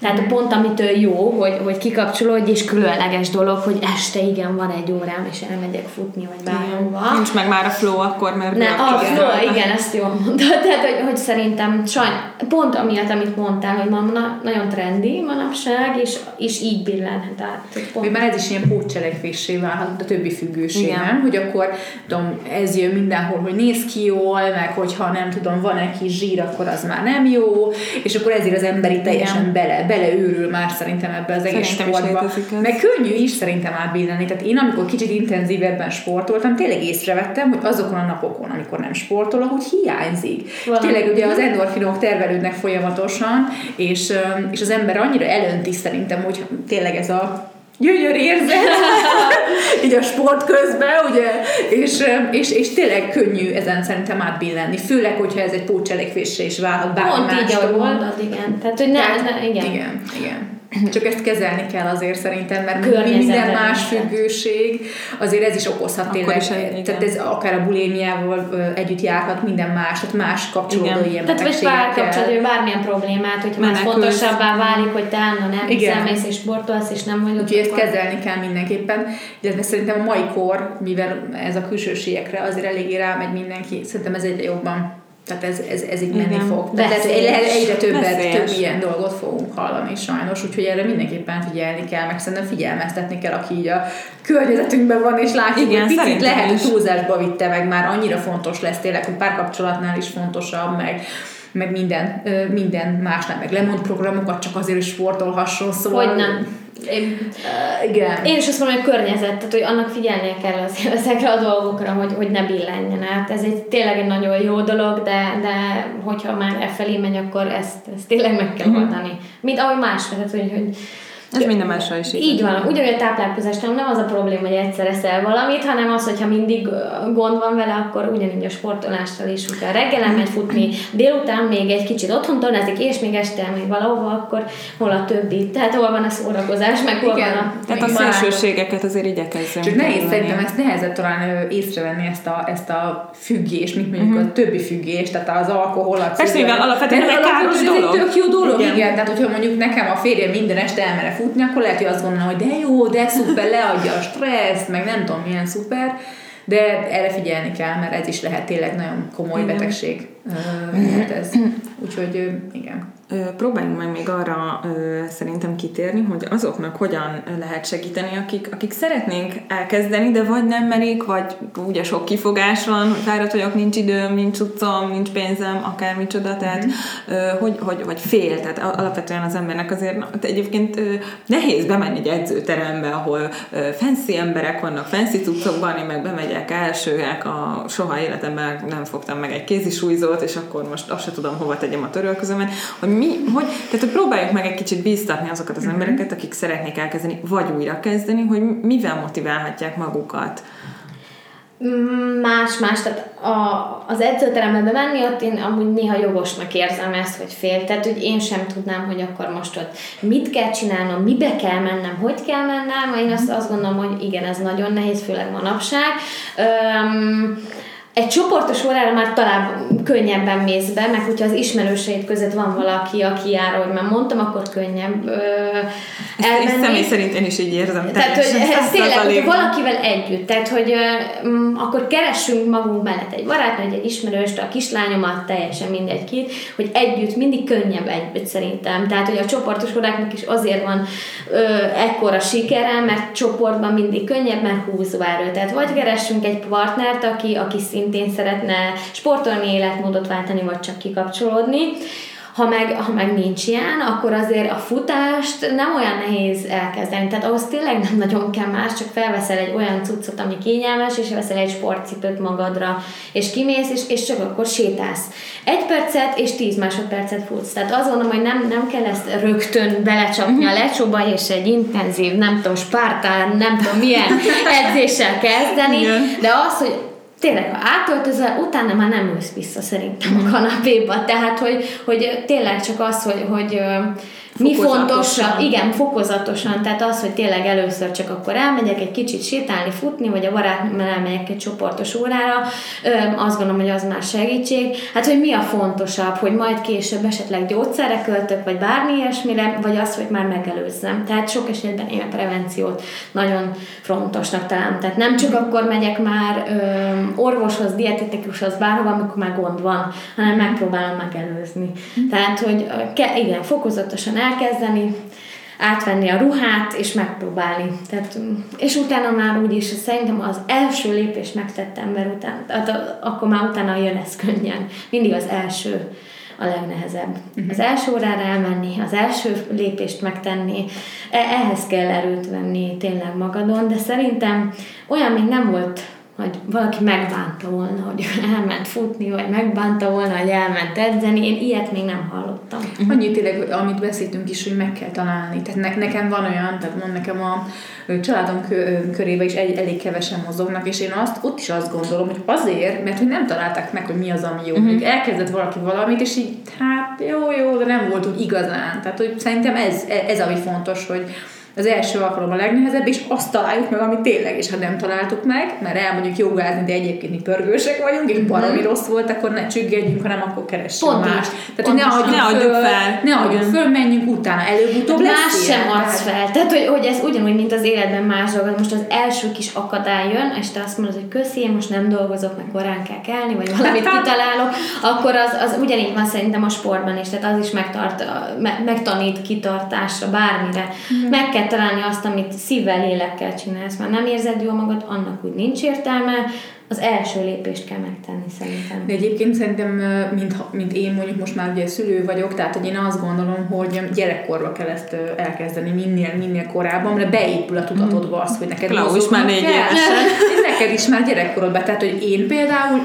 S3: Tehát pont amitől jó, hogy, hogy kikapcsolódj, és különleges dolog, hogy este igen, van egy órám, és elmegyek futni, vagy bárhova.
S1: Nincs meg már a flow akkor, mert...
S3: Ne, a igen, flow, igen, ezt jól mondtad. <laughs> Tehát, hogy, hogy szerintem sajn, pont amiatt, amit mondtál, hogy ma na, nagyon trendi manapság, és, és így billenhet át.
S2: Pont. Már ez is ilyen pótcselekvéssé válhat a többi függőség, nem? Hogy akkor, tudom, ez jön mindenhol, hogy néz ki jól, meg hogyha nem tudom, van egy kis zsír, akkor az már nem jó, és akkor ezért az emberi teljesen igen. bele beleőrül már szerintem ebbe az egész szerintem sportba. Meg könnyű is szerintem átbilleni. Tehát én, amikor kicsit intenzívebben sportoltam, tényleg észrevettem, hogy azokon a napokon, amikor nem sportolok, hogy hiányzik. Valami. Tényleg ugye az endorfinok tervelődnek folyamatosan, és, és az ember annyira elönti szerintem, hogy tényleg ez a gyönyör érzet, <laughs> így a sport közben, ugye, és, és, és tényleg könnyű ezen szerintem átbillenni, főleg, hogyha ez egy pótcselekvésre is válhat bármi
S3: Pont így, ahogy mondod, igen. Tehát, hogy ne, Tehát, ne igen.
S2: Igen, igen. <clears throat> Csak ezt kezelni kell azért szerintem, mert minden más függőség, azért ez is okozhat Akkor tényleg. Is, tehát ez akár a bulémiával együtt járhat minden más, tehát más kapcsolódó ilyen
S3: Tehát vagy párkapcsolatban bármilyen problémát, hogyha már fontosabbá válik, hogy te állandóan nem hiszel, és sportolsz, és nem vagyok.
S2: Úgyhogy ezt kezelni kell mindenképpen, illetve szerintem a mai kor, mivel ez a külsőségekre azért eléggé rámegy mindenki, szerintem ez egyre jobban tehát ez, ez, ez így menni Igen. fog. Tehát lehet, egyre többet, több ilyen dolgot fogunk hallani sajnos, úgyhogy erre mindenképpen figyelni kell, meg szerintem figyelmeztetni kell, aki így a környezetünkben van, és látjuk, Igen, hogy picit lehet, hogy túlzásba vitte meg, már annyira fontos lesz tényleg, hogy párkapcsolatnál is fontosabb, meg meg minden, minden másnál, meg lemond programokat csak azért, hogy sportolhasson,
S3: szóval... Hogy nem. Én, uh, igen. Én is azt mondom, hogy környezet, tehát hogy annak figyelnie kell az, <laughs> ezekre a dolgokra, hogy, hogy ne billenjen át. Ez egy tényleg egy nagyon jó dolog, de, de hogyha már e felé megy, akkor ezt, ezt tényleg meg kell mhm. oldani. Mint ahogy más, tehát hogy, hogy
S1: Ez minden másra is
S3: így. Így van, ugyanúgy a táplálkozás nem az a probléma, hogy egyszer eszel valamit, hanem az, hogyha mindig gond van vele, akkor ugyanígy a sportolással is, hogyha reggelen megy futni, délután még egy kicsit otthon tornázik, és még este elmegy valahova, akkor hol a többi? Tehát hol van a szórakozás, meg hol
S1: Igen.
S3: van a...
S1: Tehát a szélsőségeket azért igyekezzünk.
S2: Csak nehéz szerintem ezt nehezebb talán észrevenni ezt a, ezt a függést, mint mondjuk uh-huh. a többi függést, tehát az alkohol, a
S1: Persze, igen, alapvetően egy káros
S2: dolog. Ez egy tök jó dolog, igen. igen. Tehát, hogyha mondjuk nekem a férjem minden este elmere futni, akkor lehet, hogy azt gondolom, hogy de jó, de szuper, leadja a stresszt, meg nem tudom, milyen szuper, de erre figyelni kell, mert ez is lehet tényleg nagyon komoly igen. betegség. Lehet ez. Úgyhogy igen.
S1: Próbáljunk meg még arra szerintem kitérni, hogy azoknak hogyan lehet segíteni, akik, akik szeretnénk elkezdeni, de vagy nem merik, vagy ugye sok kifogás van, hogy fáradt vagyok, nincs időm, nincs utcam, nincs pénzem, akármicsoda, tehát mm-hmm. hogy, hogy, vagy fél, tehát alapvetően az embernek azért egyébként nehéz bemenni egy edzőterembe, ahol fancy emberek vannak, fancy cuccokban, én meg bemegyek elsőek, a soha életemben nem fogtam meg egy kézisúlyzót, és akkor most azt se tudom, hova tegyem a törölközömet, hogy mi, hogy, tehát hogy próbáljuk meg egy kicsit bíztatni azokat az uh-huh. embereket, akik szeretnék elkezdeni, vagy újra kezdeni, hogy mivel motiválhatják magukat.
S3: Más-más, tehát a, az edzőterembe bemenni, ott én amúgy néha jogosnak érzem ezt, hogy fél, tehát hogy én sem tudnám, hogy akkor most ott mit kell csinálnom, mibe kell mennem, hogy kell mennem, én azt, azt gondolom, hogy igen, ez nagyon nehéz, főleg manapság. Öm, egy csoportos órára már talán könnyebben mész be, meg hogyha az ismerőseid között van valaki, aki jár, ahogy már mondtam, akkor könnyebb ö,
S1: elmenni. Ezt személy szerint én is így érzem.
S3: Tehát, hogy ez tényleg, hogy valakivel együtt, tehát, hogy ö, m, akkor keressünk magunk mellett egy barátnőt, egy ismerőst, a kislányomat, teljesen mindegy két, hogy együtt mindig könnyebb együtt szerintem. Tehát, hogy a csoportos óráknak is azért van ö, ekkora sikere, mert csoportban mindig könnyebb, mert húzva erő. Tehát vagy keressünk egy partnert, aki, aki szint szintén szeretne sportolni, életmódot váltani, vagy csak kikapcsolódni. Ha meg, ha meg nincs ilyen, akkor azért a futást nem olyan nehéz elkezdeni. Tehát ahhoz tényleg nem nagyon kell más, csak felveszel egy olyan cuccot, ami kényelmes, és veszel egy sportcipőt magadra, és kimész, és, és csak akkor sétálsz. Egy percet és tíz másodpercet futsz. Tehát azt gondolom, hogy nem, nem kell ezt rögtön belecsapni a lecsóba, és egy intenzív, nem tudom, spártán, nem tudom milyen <laughs> edzéssel kezdeni, de az, hogy tényleg, ha átöltözel, utána már nem ülsz vissza szerintem a kanapéba. Tehát, hogy, hogy tényleg csak az, hogy, hogy mi fontos, igen, fokozatosan, tehát az, hogy tényleg először csak akkor elmegyek egy kicsit sétálni, futni, vagy a barátnőmmel elmegyek egy csoportos órára, azt gondolom, hogy az már segítség. Hát, hogy mi a fontosabb, hogy majd később esetleg gyógyszerre költök, vagy bármi ilyesmire, vagy az, hogy már megelőzzem. Tehát sok esetben én a prevenciót nagyon fontosnak találom. Tehát nem csak akkor megyek már orvoshoz, dietetikushoz, bárhova, amikor már gond van, hanem megpróbálom megelőzni. Tehát, hogy igen, fokozatosan elkezdeni, átvenni a ruhát, és megpróbálni. Tehát, és utána már úgyis szerintem az első lépést megtett ember után, tehát akkor már utána jön ez könnyen. Mindig az első a legnehezebb. Uh-huh. Az első órára elmenni, az első lépést megtenni, e, ehhez kell erőt venni tényleg magadon, de szerintem olyan még nem volt hogy valaki megbánta volna, hogy <laughs> elment futni, vagy megbánta volna, hogy elment edzeni. Én ilyet még nem hallottam.
S2: Uh-huh. Annyi tényleg, amit beszéltünk is, hogy meg kell találni. Tehát ne, nekem van olyan, tehát mond nekem a családom körébe is egy, elég kevesen mozognak, és én azt ott is azt gondolom, hogy azért, mert hogy nem találták meg, hogy mi az, ami jó. Uh-huh. Elkezdett valaki valamit, és így, hát jó, jó, de nem volt úgy igazán. Tehát, hogy szerintem ez, ez ami fontos, hogy az első alkalom a legnehezebb, és azt találjuk meg, amit tényleg, és ha nem találtuk meg, mert elmondjuk jogázni, de egyébként mi pörgősek vagyunk, és baromi mm-hmm. rossz volt, akkor ne csüggedjünk, hanem akkor keressünk Pont más. Tehát, hogy ne adjuk, ne adjuk föl, fel. Ne adjuk föl, menjünk utána, előbb-utóbb
S3: lesz Más sem adsz fel. Tehát, hogy, hogy ez ugyanúgy, mint az életben más dolgok. Most az első kis akadály jön, és te azt mondod, hogy köszi, én most nem dolgozok, meg korán kell kelni, vagy valamit kitalálok, akkor az, az ugyanígy van szerintem a sportban is, tehát az is megtart, megtanít kitartásra, bármire. Mm. Meg kell találni azt, amit szívvel, lélekkel csinálsz. Már nem érzed jól magad, annak úgy nincs értelme, az első lépést kell megtenni szerintem.
S2: De egyébként szerintem, mint, mint én mondjuk most már ugye szülő vagyok, tehát hogy én azt gondolom, hogy gyerekkorba kell ezt elkezdeni minél, minél korábban, mert beépül a tudatodba az, hogy neked
S1: Klau is már négy évesen.
S2: Neked is már gyerekkorodban, tehát hogy én például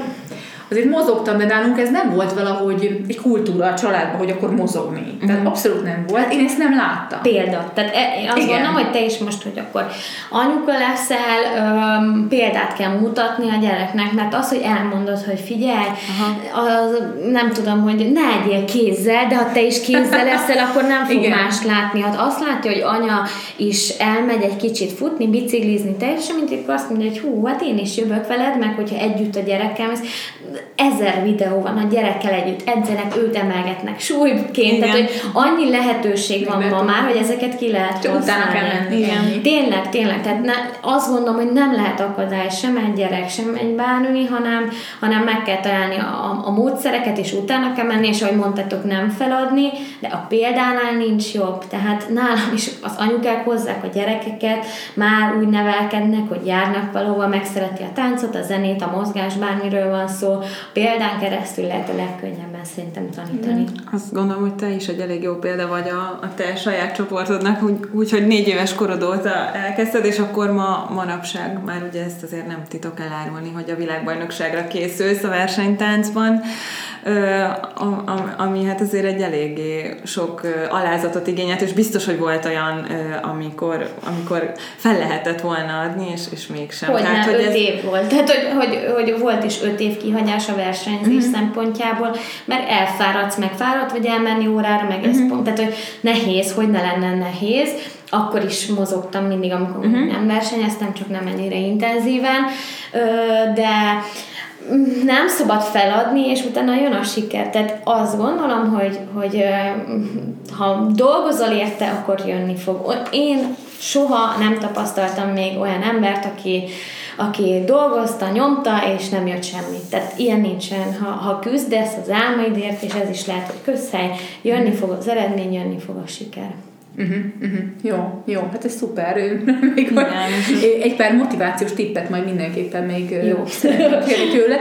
S2: azért mozogtam, de nálunk ez nem volt valahogy egy kultúra a családban, hogy akkor mozogni. Tehát uh-huh. abszolút nem volt. Én ezt nem láttam.
S3: Példa. Tehát e, én azt Igen. gondolom, hogy te is most, hogy akkor anyuka leszel, öm, példát kell mutatni a gyereknek, mert az, hogy elmondod, hogy figyelj, az, nem tudom, hogy ne egyél kézzel, de ha te is kézzel leszel, akkor nem fog Igen. más látni. Hát azt látja, hogy anya is elmegy egy kicsit futni, biciklizni, teljesen, mint itt azt mondja, hogy hú, hát én is jövök veled, meg hogyha együtt a gyerekkel, ezer videó van a gyerekkel együtt, edzenek, őt emelgetnek súlyként, tehát hogy annyi lehetőség van ma már, hogy ezeket ki lehet
S2: Csak utána kell menni. Igen.
S3: Tényleg, tényleg, tehát ne, azt gondolom, hogy nem lehet akadály sem egy gyerek, sem egy bárnői, hanem, hanem meg kell találni a, a módszereket, és utána kell menni, és ahogy mondtátok, nem feladni, de a példánál nincs jobb. Tehát nálam is az anyukák hozzák a gyerekeket, már úgy nevelkednek, hogy járnak valahova, megszereti a táncot, a zenét, a mozgás, bármiről van szó, példán keresztül lehet a legkönnyebben szerintem tanítani.
S1: Azt gondolom, hogy te is egy elég jó példa vagy a, a te saját csoportodnak, úgy, úgy, hogy négy éves korod óta elkezdted, és akkor ma manapság már ugye ezt azért nem titok elárulni, hogy a világbajnokságra készülsz a versenytáncban ami hát azért egy eléggé sok alázatot igényelt, és biztos, hogy volt olyan, amikor, amikor fel lehetett volna adni, és, és mégsem.
S3: Hogy Tehát, hogy öt ez... év volt. Tehát, hogy, hogy, hogy volt is öt év kihagyás a versenyzés uh-huh. szempontjából, mert elfáradsz, meg fáradt vagy elmenni órára, meg uh-huh. ez mhm. pont, tehát, hogy nehéz, hogy ne lenne nehéz, akkor is mozogtam mindig, amikor uh-huh. nem versenyeztem, csak nem ennyire intenzíven, de nem szabad feladni, és utána jön a siker. Tehát azt gondolom, hogy, hogy ha dolgozol érte, akkor jönni fog. Én soha nem tapasztaltam még olyan embert, aki, aki dolgozta, nyomta, és nem jött semmi. Tehát ilyen nincsen. Ha, ha küzdesz az álmaidért, és ez is lehet, hogy közhely, jönni fog az eredmény, jönni fog a siker.
S2: Uh-huh, uh-huh. Jó, jó, hát ez szuper. <laughs> még Igen. <laughs> egy pár motivációs tippet majd mindenképpen még jó. szeretném <laughs> tőle.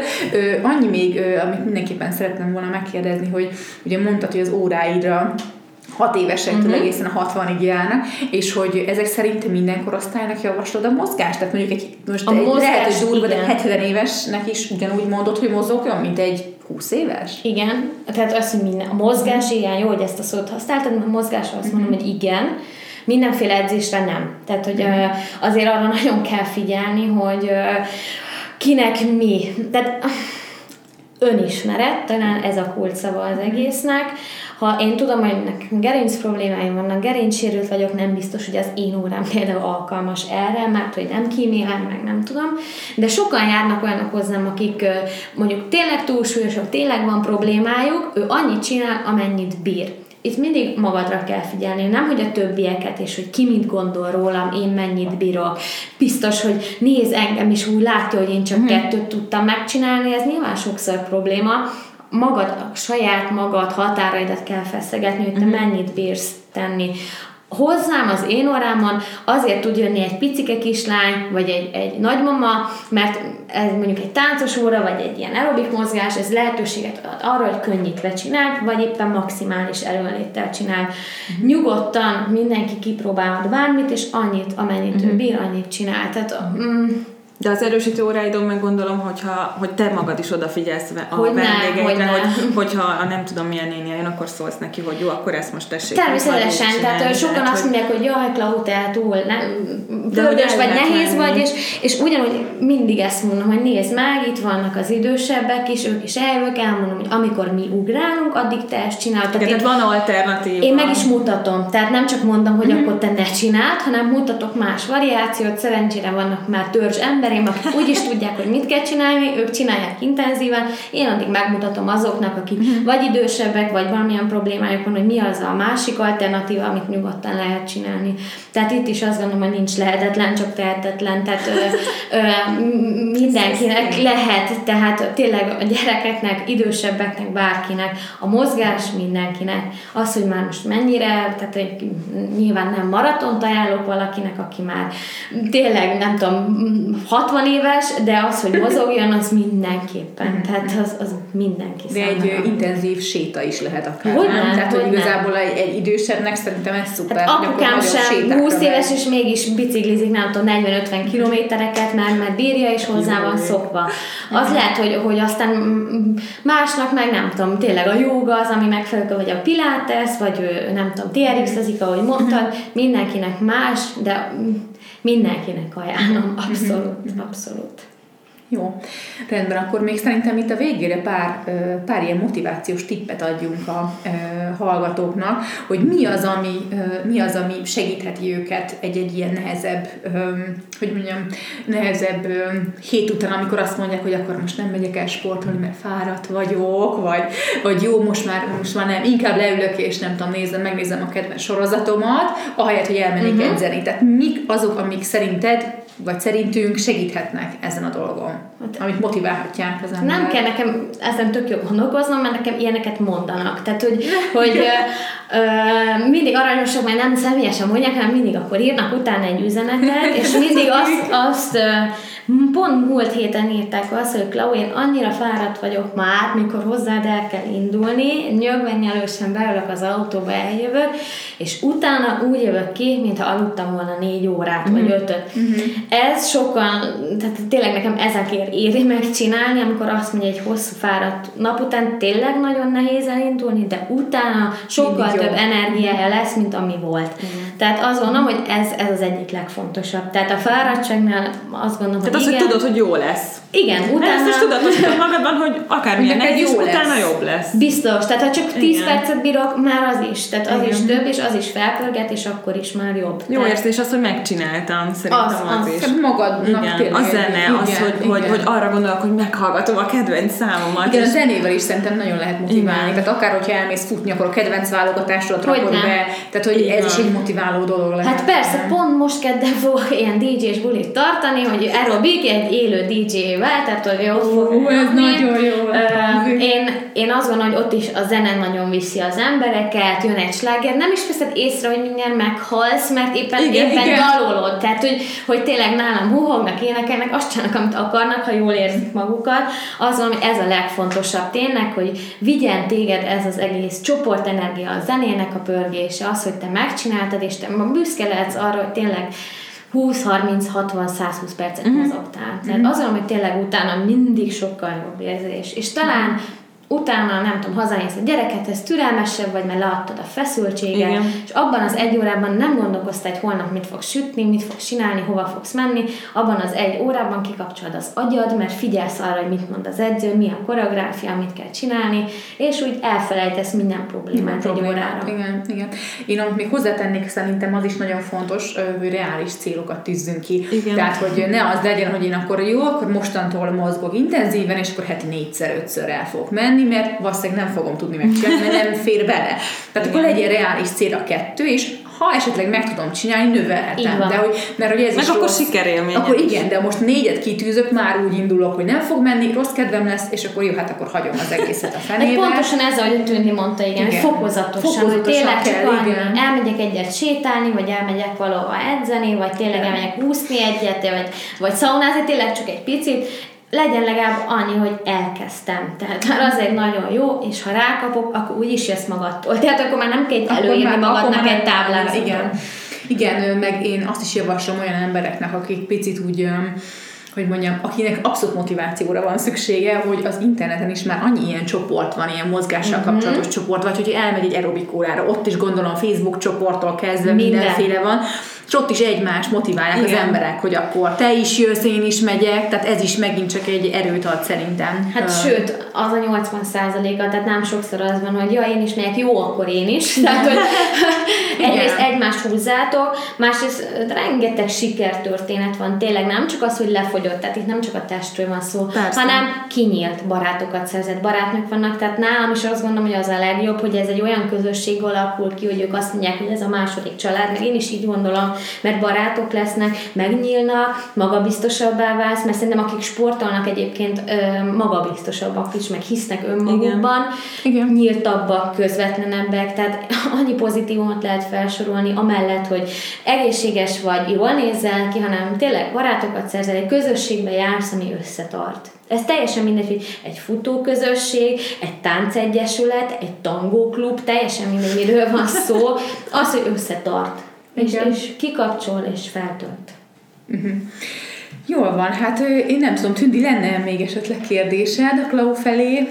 S2: Annyi még, amit mindenképpen szeretném volna megkérdezni, hogy ugye mondtad, hogy az óráidra hat évesektől uh-huh. egészen a 60-ig járnak, és hogy ezek szerint minden korosztálynak javaslod a mozgást? Tehát mondjuk egy, most a egy mozgás, lehet, hogy durva, de 70 évesnek is ugyanúgy mondod, hogy mozogjon, mint egy 20 éves?
S3: Igen, tehát az, hogy minden, a mozgás, igen, jó, hogy ezt a szót használtad, a mozgásra azt mondom, uh-huh. hogy igen, mindenféle edzésre nem. Tehát, hogy uh-huh. azért arra nagyon kell figyelni, hogy kinek mi. Tehát önismeret, talán ez a kulcsszava az egésznek. Ha én tudom, hogy nekem gerinc problémáim vannak, gerincsérült vagyok, nem biztos, hogy az én órám például alkalmas erre, mert hogy nem kímélem, meg nem tudom. De sokan járnak olyanok hozzám, akik mondjuk tényleg túlsúlyosok, tényleg van problémájuk, ő annyit csinál, amennyit bír itt mindig magadra kell figyelni, nem hogy a többieket, és hogy ki mit gondol rólam, én mennyit bírok. Biztos, hogy néz engem is úgy látja, hogy én csak hmm. kettőt tudtam megcsinálni, ez nyilván sokszor probléma. Magad, a saját magad határaidat kell feszegetni, hogy te hmm. mennyit bírsz tenni hozzám az én órámon azért tud jönni egy picike kislány, vagy egy, egy nagymama, mert ez mondjuk egy táncos óra, vagy egy ilyen aerobik mozgás, ez lehetőséget ad arra, hogy könnyítve csinál, vagy éppen maximális erőnléttel csinál. Uh-huh. Nyugodtan mindenki kipróbálhat bármit, és annyit, amennyit uh-huh. ő bír, annyit csinál. Tehát, mm,
S1: de az erősítő óráidon meg gondolom, hogyha, hogy te magad is odafigyelsz a hogy vendégeidre, hogy, hogy, hogyha a nem tudom milyen néni jön, akkor szólsz neki, hogy jó, akkor ezt most tessék.
S3: Természetesen, tehát sokan tehát, azt mondják, hogy jaj, Klau, te túl nem, bőgös vagy, nehéz lenni. vagy, és, és ugyanúgy mindig ezt mondom, hogy nézd meg, itt vannak az idősebbek is, ők is eljövök, elmondom, hogy amikor mi ugrálunk, addig te ezt csinálod.
S1: Tehát, tehát van alternatív.
S3: Én meg is mutatom, tehát nem csak mondom, hogy mm-hmm. akkor te ne csináld, hanem mutatok más variációt, szerencsére vannak már törzs emberek, akik úgy is tudják, hogy mit kell csinálni, ők csinálják intenzíven, én addig megmutatom azoknak, akik uh-huh. vagy idősebbek, vagy valamilyen problémájuk van, hogy mi az a másik alternatíva, amit nyugodtan lehet csinálni. Tehát itt is azt gondolom, hogy nincs lehetetlen, csak tehetetlen, tehát ö, ö, mindenkinek lehet, tehát tényleg a gyerekeknek, idősebbeknek, bárkinek, a mozgás mindenkinek, az, hogy már most mennyire, tehát egy, nyilván nem maratont ajánlok valakinek, aki már tényleg, nem tudom, 60 éves, de az, hogy mozogjon, az mindenképpen. Tehát az, az mindenki
S2: De
S3: számára.
S2: egy ö, intenzív séta is lehet akár,
S3: Hogy
S2: nem?
S3: nem,
S2: Tehát, hogy
S3: hogy nem.
S2: igazából egy, egy idősebbnek szerintem ez szuper.
S3: Hát apukám sem
S2: sétákra
S3: 20 éves, és mégis biciklizik, nem tudom, 40-50 kilométereket, mert, mert bírja, és hozzá van szokva. Az lehet, hogy, hogy aztán másnak meg nem tudom, tényleg a jóga az, ami megfelelő, vagy a pilates, vagy nem tudom, TRX-ezik, ahogy mondtad, mindenkinek más, de mindenkinek ajánlom, abszolút, abszolút.
S2: Jó, rendben, akkor még szerintem itt a végére pár, pár ilyen motivációs tippet adjunk a hallgatóknak, hogy mi az, ami, mi az, ami segítheti őket egy-egy ilyen nehezebb, hogy mondjam, nehezebb hét után, amikor azt mondják, hogy akkor most nem megyek el sportolni, mert fáradt vagyok, vagy, vagy jó, most már, most már nem, inkább leülök és nem tudom, nézem, megnézem a kedvenc sorozatomat, ahelyett, hogy elmennék uh-huh. edzeni. Tehát mik azok, amik szerinted vagy szerintünk segíthetnek ezen a dolgon, amit motiválhatják az embert.
S3: Nem kell nekem ezen tök jó gondolkoznom, mert nekem ilyeneket mondanak. Tehát, hogy, <laughs> hogy ö, mindig aranyosak, mert nem személyesen mondják, hanem mindig akkor írnak utána egy üzenetet, és mindig <laughs> azt, azt pont múlt héten írták azt, hogy Klau, én annyira fáradt vagyok már, mikor hozzád el kell indulni, nyögvenyelősen beülök az autóba, eljövök, és utána úgy jövök ki, mintha aludtam volna négy órát, vagy ötöt. Ez sokan, tehát tényleg nekem ezekért éri megcsinálni, amikor azt mondja, egy hosszú fáradt nap után tényleg nagyon nehéz elindulni, de utána sokkal. Több energiája lesz, mint ami volt. Tehát azt gondolom, hogy ez, ez az egyik legfontosabb. Tehát a fáradtságnál azt gondolom,
S1: Tehát
S3: hogy
S1: az, hogy
S3: igen,
S1: tudod, hogy jó lesz.
S3: igen,
S1: Utána... Ezt is tudatosítod magadban, hogy akármilyen nehéz,
S2: jó lesz.
S1: utána jobb lesz.
S3: Biztos, tehát ha csak 10
S1: Igen.
S3: percet bírok, már az is, tehát az
S1: Igen.
S3: is több, és az is felpörget, és akkor is már jobb.
S1: Jó
S3: tehát,
S1: érzés az, hogy megcsináltam, szerintem
S3: Az,
S1: az,
S3: az.
S1: is.
S2: Magadnak
S1: Igen,
S2: tényleg
S1: a
S2: egy-
S1: zene, az,
S2: igen,
S1: hogy, hogy,
S2: igen.
S1: hogy arra gondolok, hogy meghallgatom a kedvenc számomat.
S2: Igen, a
S1: és-
S2: zenével is szerintem nagyon lehet motiválni.
S1: Igen.
S2: Tehát akár, hogyha elmész futni, akkor a kedvenc válogatásodat
S3: Hogy
S2: rakod
S3: nem.
S2: be. Tehát, hogy
S1: Így
S2: ez is egy motiváló dolog lehet.
S3: Hát persze, pont most kedden <laughs> fogok ilyen DJ-s bulit tartani, hogy aerobik egy élő DJ-vel, tehát hogy ott fog
S2: Ú, ez nagyon jó hangzik.
S3: én, én azt gondolom, hogy ott is a zene nagyon viszi az embereket, jön egy sláger, nem is veszed észre, hogy mindjárt meghalsz, mert éppen,
S2: Igen,
S3: éppen
S2: igen.
S3: dalolod. Tehát, hogy, hogy tényleg nálam huhognak, énekelnek, azt csinálnak, amit akarnak, ha jól érzik magukat. Azt gondolom, hogy ez a legfontosabb tényleg, hogy vigyen téged ez az egész csoportenergia, a zenének a pörgése, az, hogy te megcsináltad, és te büszke lehetsz arra, hogy tényleg 20, 30, 60, 120 percet uh-huh. mozogtál. Tehát azon, hogy tényleg utána mindig sokkal jobb érzés. És talán utána, nem tudom, hazamész a gyerekethez, türelmesebb vagy, mert leadtad a feszültséget,
S1: Igen.
S3: és abban az egy órában nem gondolkoztál, hogy holnap mit fogsz sütni, mit fogsz csinálni, hova fogsz menni, abban az egy órában kikapcsolod az agyad, mert figyelsz arra, hogy mit mond az edző, mi a koreográfia, mit kell csinálni, és úgy elfelejtesz minden problémát egy
S2: problémát.
S3: órára.
S2: Igen, igen. Én amit még hozzátennék, szerintem az is nagyon fontos, hogy reális célokat tűzzünk ki.
S1: Igen.
S2: Tehát, hogy ne az legyen, hogy én akkor jó, akkor mostantól mozgok intenzíven, és akkor heti négyszer, ötször el fogok menni, mert valószínűleg nem fogom tudni megcsinálni, mert nem fér bele. Tehát akkor legyen reális cél a kettő, és ha esetleg meg tudom csinálni, növelhetem. De hogy, mert hogy ez
S1: Meg
S2: is
S1: akkor
S2: rossz.
S1: sikerélmény.
S2: Akkor igen, de most négyet kitűzök, már úgy indulok, hogy nem fog menni, rossz kedvem lesz, és akkor jó, hát akkor hagyom az egészet a fenébe.
S3: pontosan ez, ahogy Tündi mondta, igen,
S2: Igen.
S3: fokozatosan,
S2: Fokozatosan
S3: hogy tényleg csak
S2: kell,
S3: annyi,
S2: igen.
S3: elmegyek egyet sétálni, vagy elmegyek valahova edzeni, vagy tényleg elmegyek úszni egyet, vagy, vagy szaunázni, tényleg csak egy picit, legyen legalább annyi, hogy elkezdtem. Tehát már az egy nagyon jó, és ha rákapok, akkor úgy is jössz magadtól. Tehát akkor már nem kell előírni magadnak egy táblázatot.
S2: Igen. Igen, meg én azt is javaslom olyan embereknek, akik picit úgy hogy mondjam, akinek abszolút motivációra van szüksége, hogy az interneten is már annyi ilyen csoport van, ilyen mozgással
S3: Mhm.
S2: kapcsolatos csoport, vagy hogy elmegy egy aerobik órára, ott is gondolom Facebook csoporttól kezdve
S3: Minden.
S2: mindenféle van, és ott is egymást motiválják Igen. az emberek, hogy akkor te is jössz, én is megyek, tehát ez is megint csak egy erőt ad szerintem.
S3: Hát
S2: Ö,
S3: sőt, az a 80 százaléka, tehát nem sokszor az van, hogy ja, én is megyek, jó, akkor én is. Tehát, hogy <laughs> egyrészt egymást húzzátok, másrészt rengeteg sikertörténet van, tényleg nem csak az, hogy lefogyott, tehát itt nem csak a testről van szó,
S1: Persze.
S3: hanem kinyílt barátokat szerzett barátnők vannak, tehát nálam is azt gondolom, hogy az a legjobb, hogy ez egy olyan közösség alakul ki, hogy ők azt mondják, hogy ez a második család, meg én is így gondolom, mert barátok lesznek, megnyílnak, magabiztosabbá válsz, mert szerintem akik sportolnak egyébként magabiztosabbak is, meg hisznek önmagukban. Igen. nyíltabbak, közvetlenebbek, tehát <laughs> annyi pozitívumot lehet felsorolni, amellett, hogy egészséges vagy, jól nézel ki, hanem tényleg barátokat szerzel, egy közösségbe jársz, ami összetart. Ez teljesen mindegy, hogy egy futóközösség, egy táncegyesület, egy tangóklub, teljesen mindegy, miről van szó, <laughs> az, hogy összetart. És, és kikapcsol, és feltölt.
S2: Uh-huh. Jól van, hát én nem tudom, Tündi, lenne még esetleg kérdésed a Klau felé?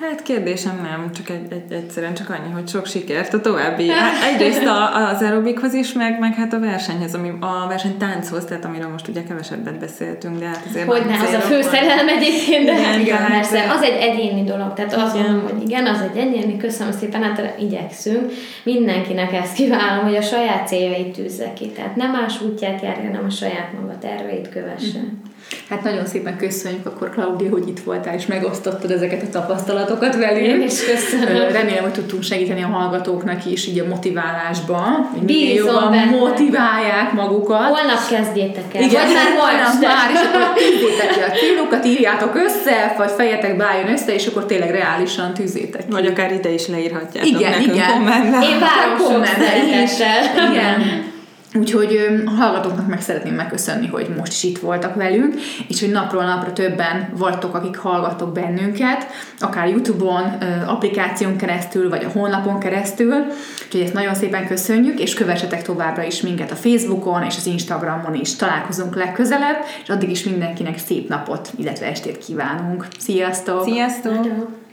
S1: Hát kérdésem nem, csak egy, egy, egyszerűen csak annyi, hogy sok sikert a további. Hát egyrészt a, az aerobikhoz is, meg, meg hát a versenyhez, ami, a versenytánchoz, tehát amiről most ugye kevesebbet beszéltünk, de hát azért
S3: Hogy az a fő szerelem egyébként, de igen, igen persze, az egy egyéni dolog, tehát azt igen. mondom, hogy igen, az egy egyéni, köszönöm szépen, hát igyekszünk. Mindenkinek ezt kívánom, hogy a saját céljait tűzze ki, tehát nem más útját járja, hanem a saját maga terveit kövesse. Mm-hmm.
S2: Hát nagyon szépen köszönjük akkor, Claudia, hogy itt voltál, és megosztottad ezeket a tapasztalatokat velünk.
S3: Én is köszönöm.
S2: Remélem, hogy tudtunk segíteni a hallgatóknak is így a motiválásban. Bízom jobban benne. motiválják magukat.
S3: Holnap kezdjétek el.
S2: Igen, vagy már holnap már, és akkor tűzzétek ki a célokat, írjátok össze, vagy fejetek bájjon össze, és akkor tényleg reálisan tűzzétek ki.
S1: Vagy akár ide is leírhatjátok
S2: igen,
S1: nekünk
S2: igen.
S3: kommentben. Én várom sok szeretettel.
S2: Igen. Úgyhogy a hallgatóknak meg szeretném megköszönni, hogy most is itt voltak velünk, és hogy napról napra többen vagytok, akik hallgattok bennünket, akár YouTube-on, applikáción keresztül, vagy a honlapon keresztül. Úgyhogy ezt nagyon szépen köszönjük, és kövessetek továbbra is minket a Facebookon és az Instagramon is. Találkozunk legközelebb, és addig is mindenkinek szép napot, illetve estét kívánunk. Sziasztok!
S1: Sziasztok!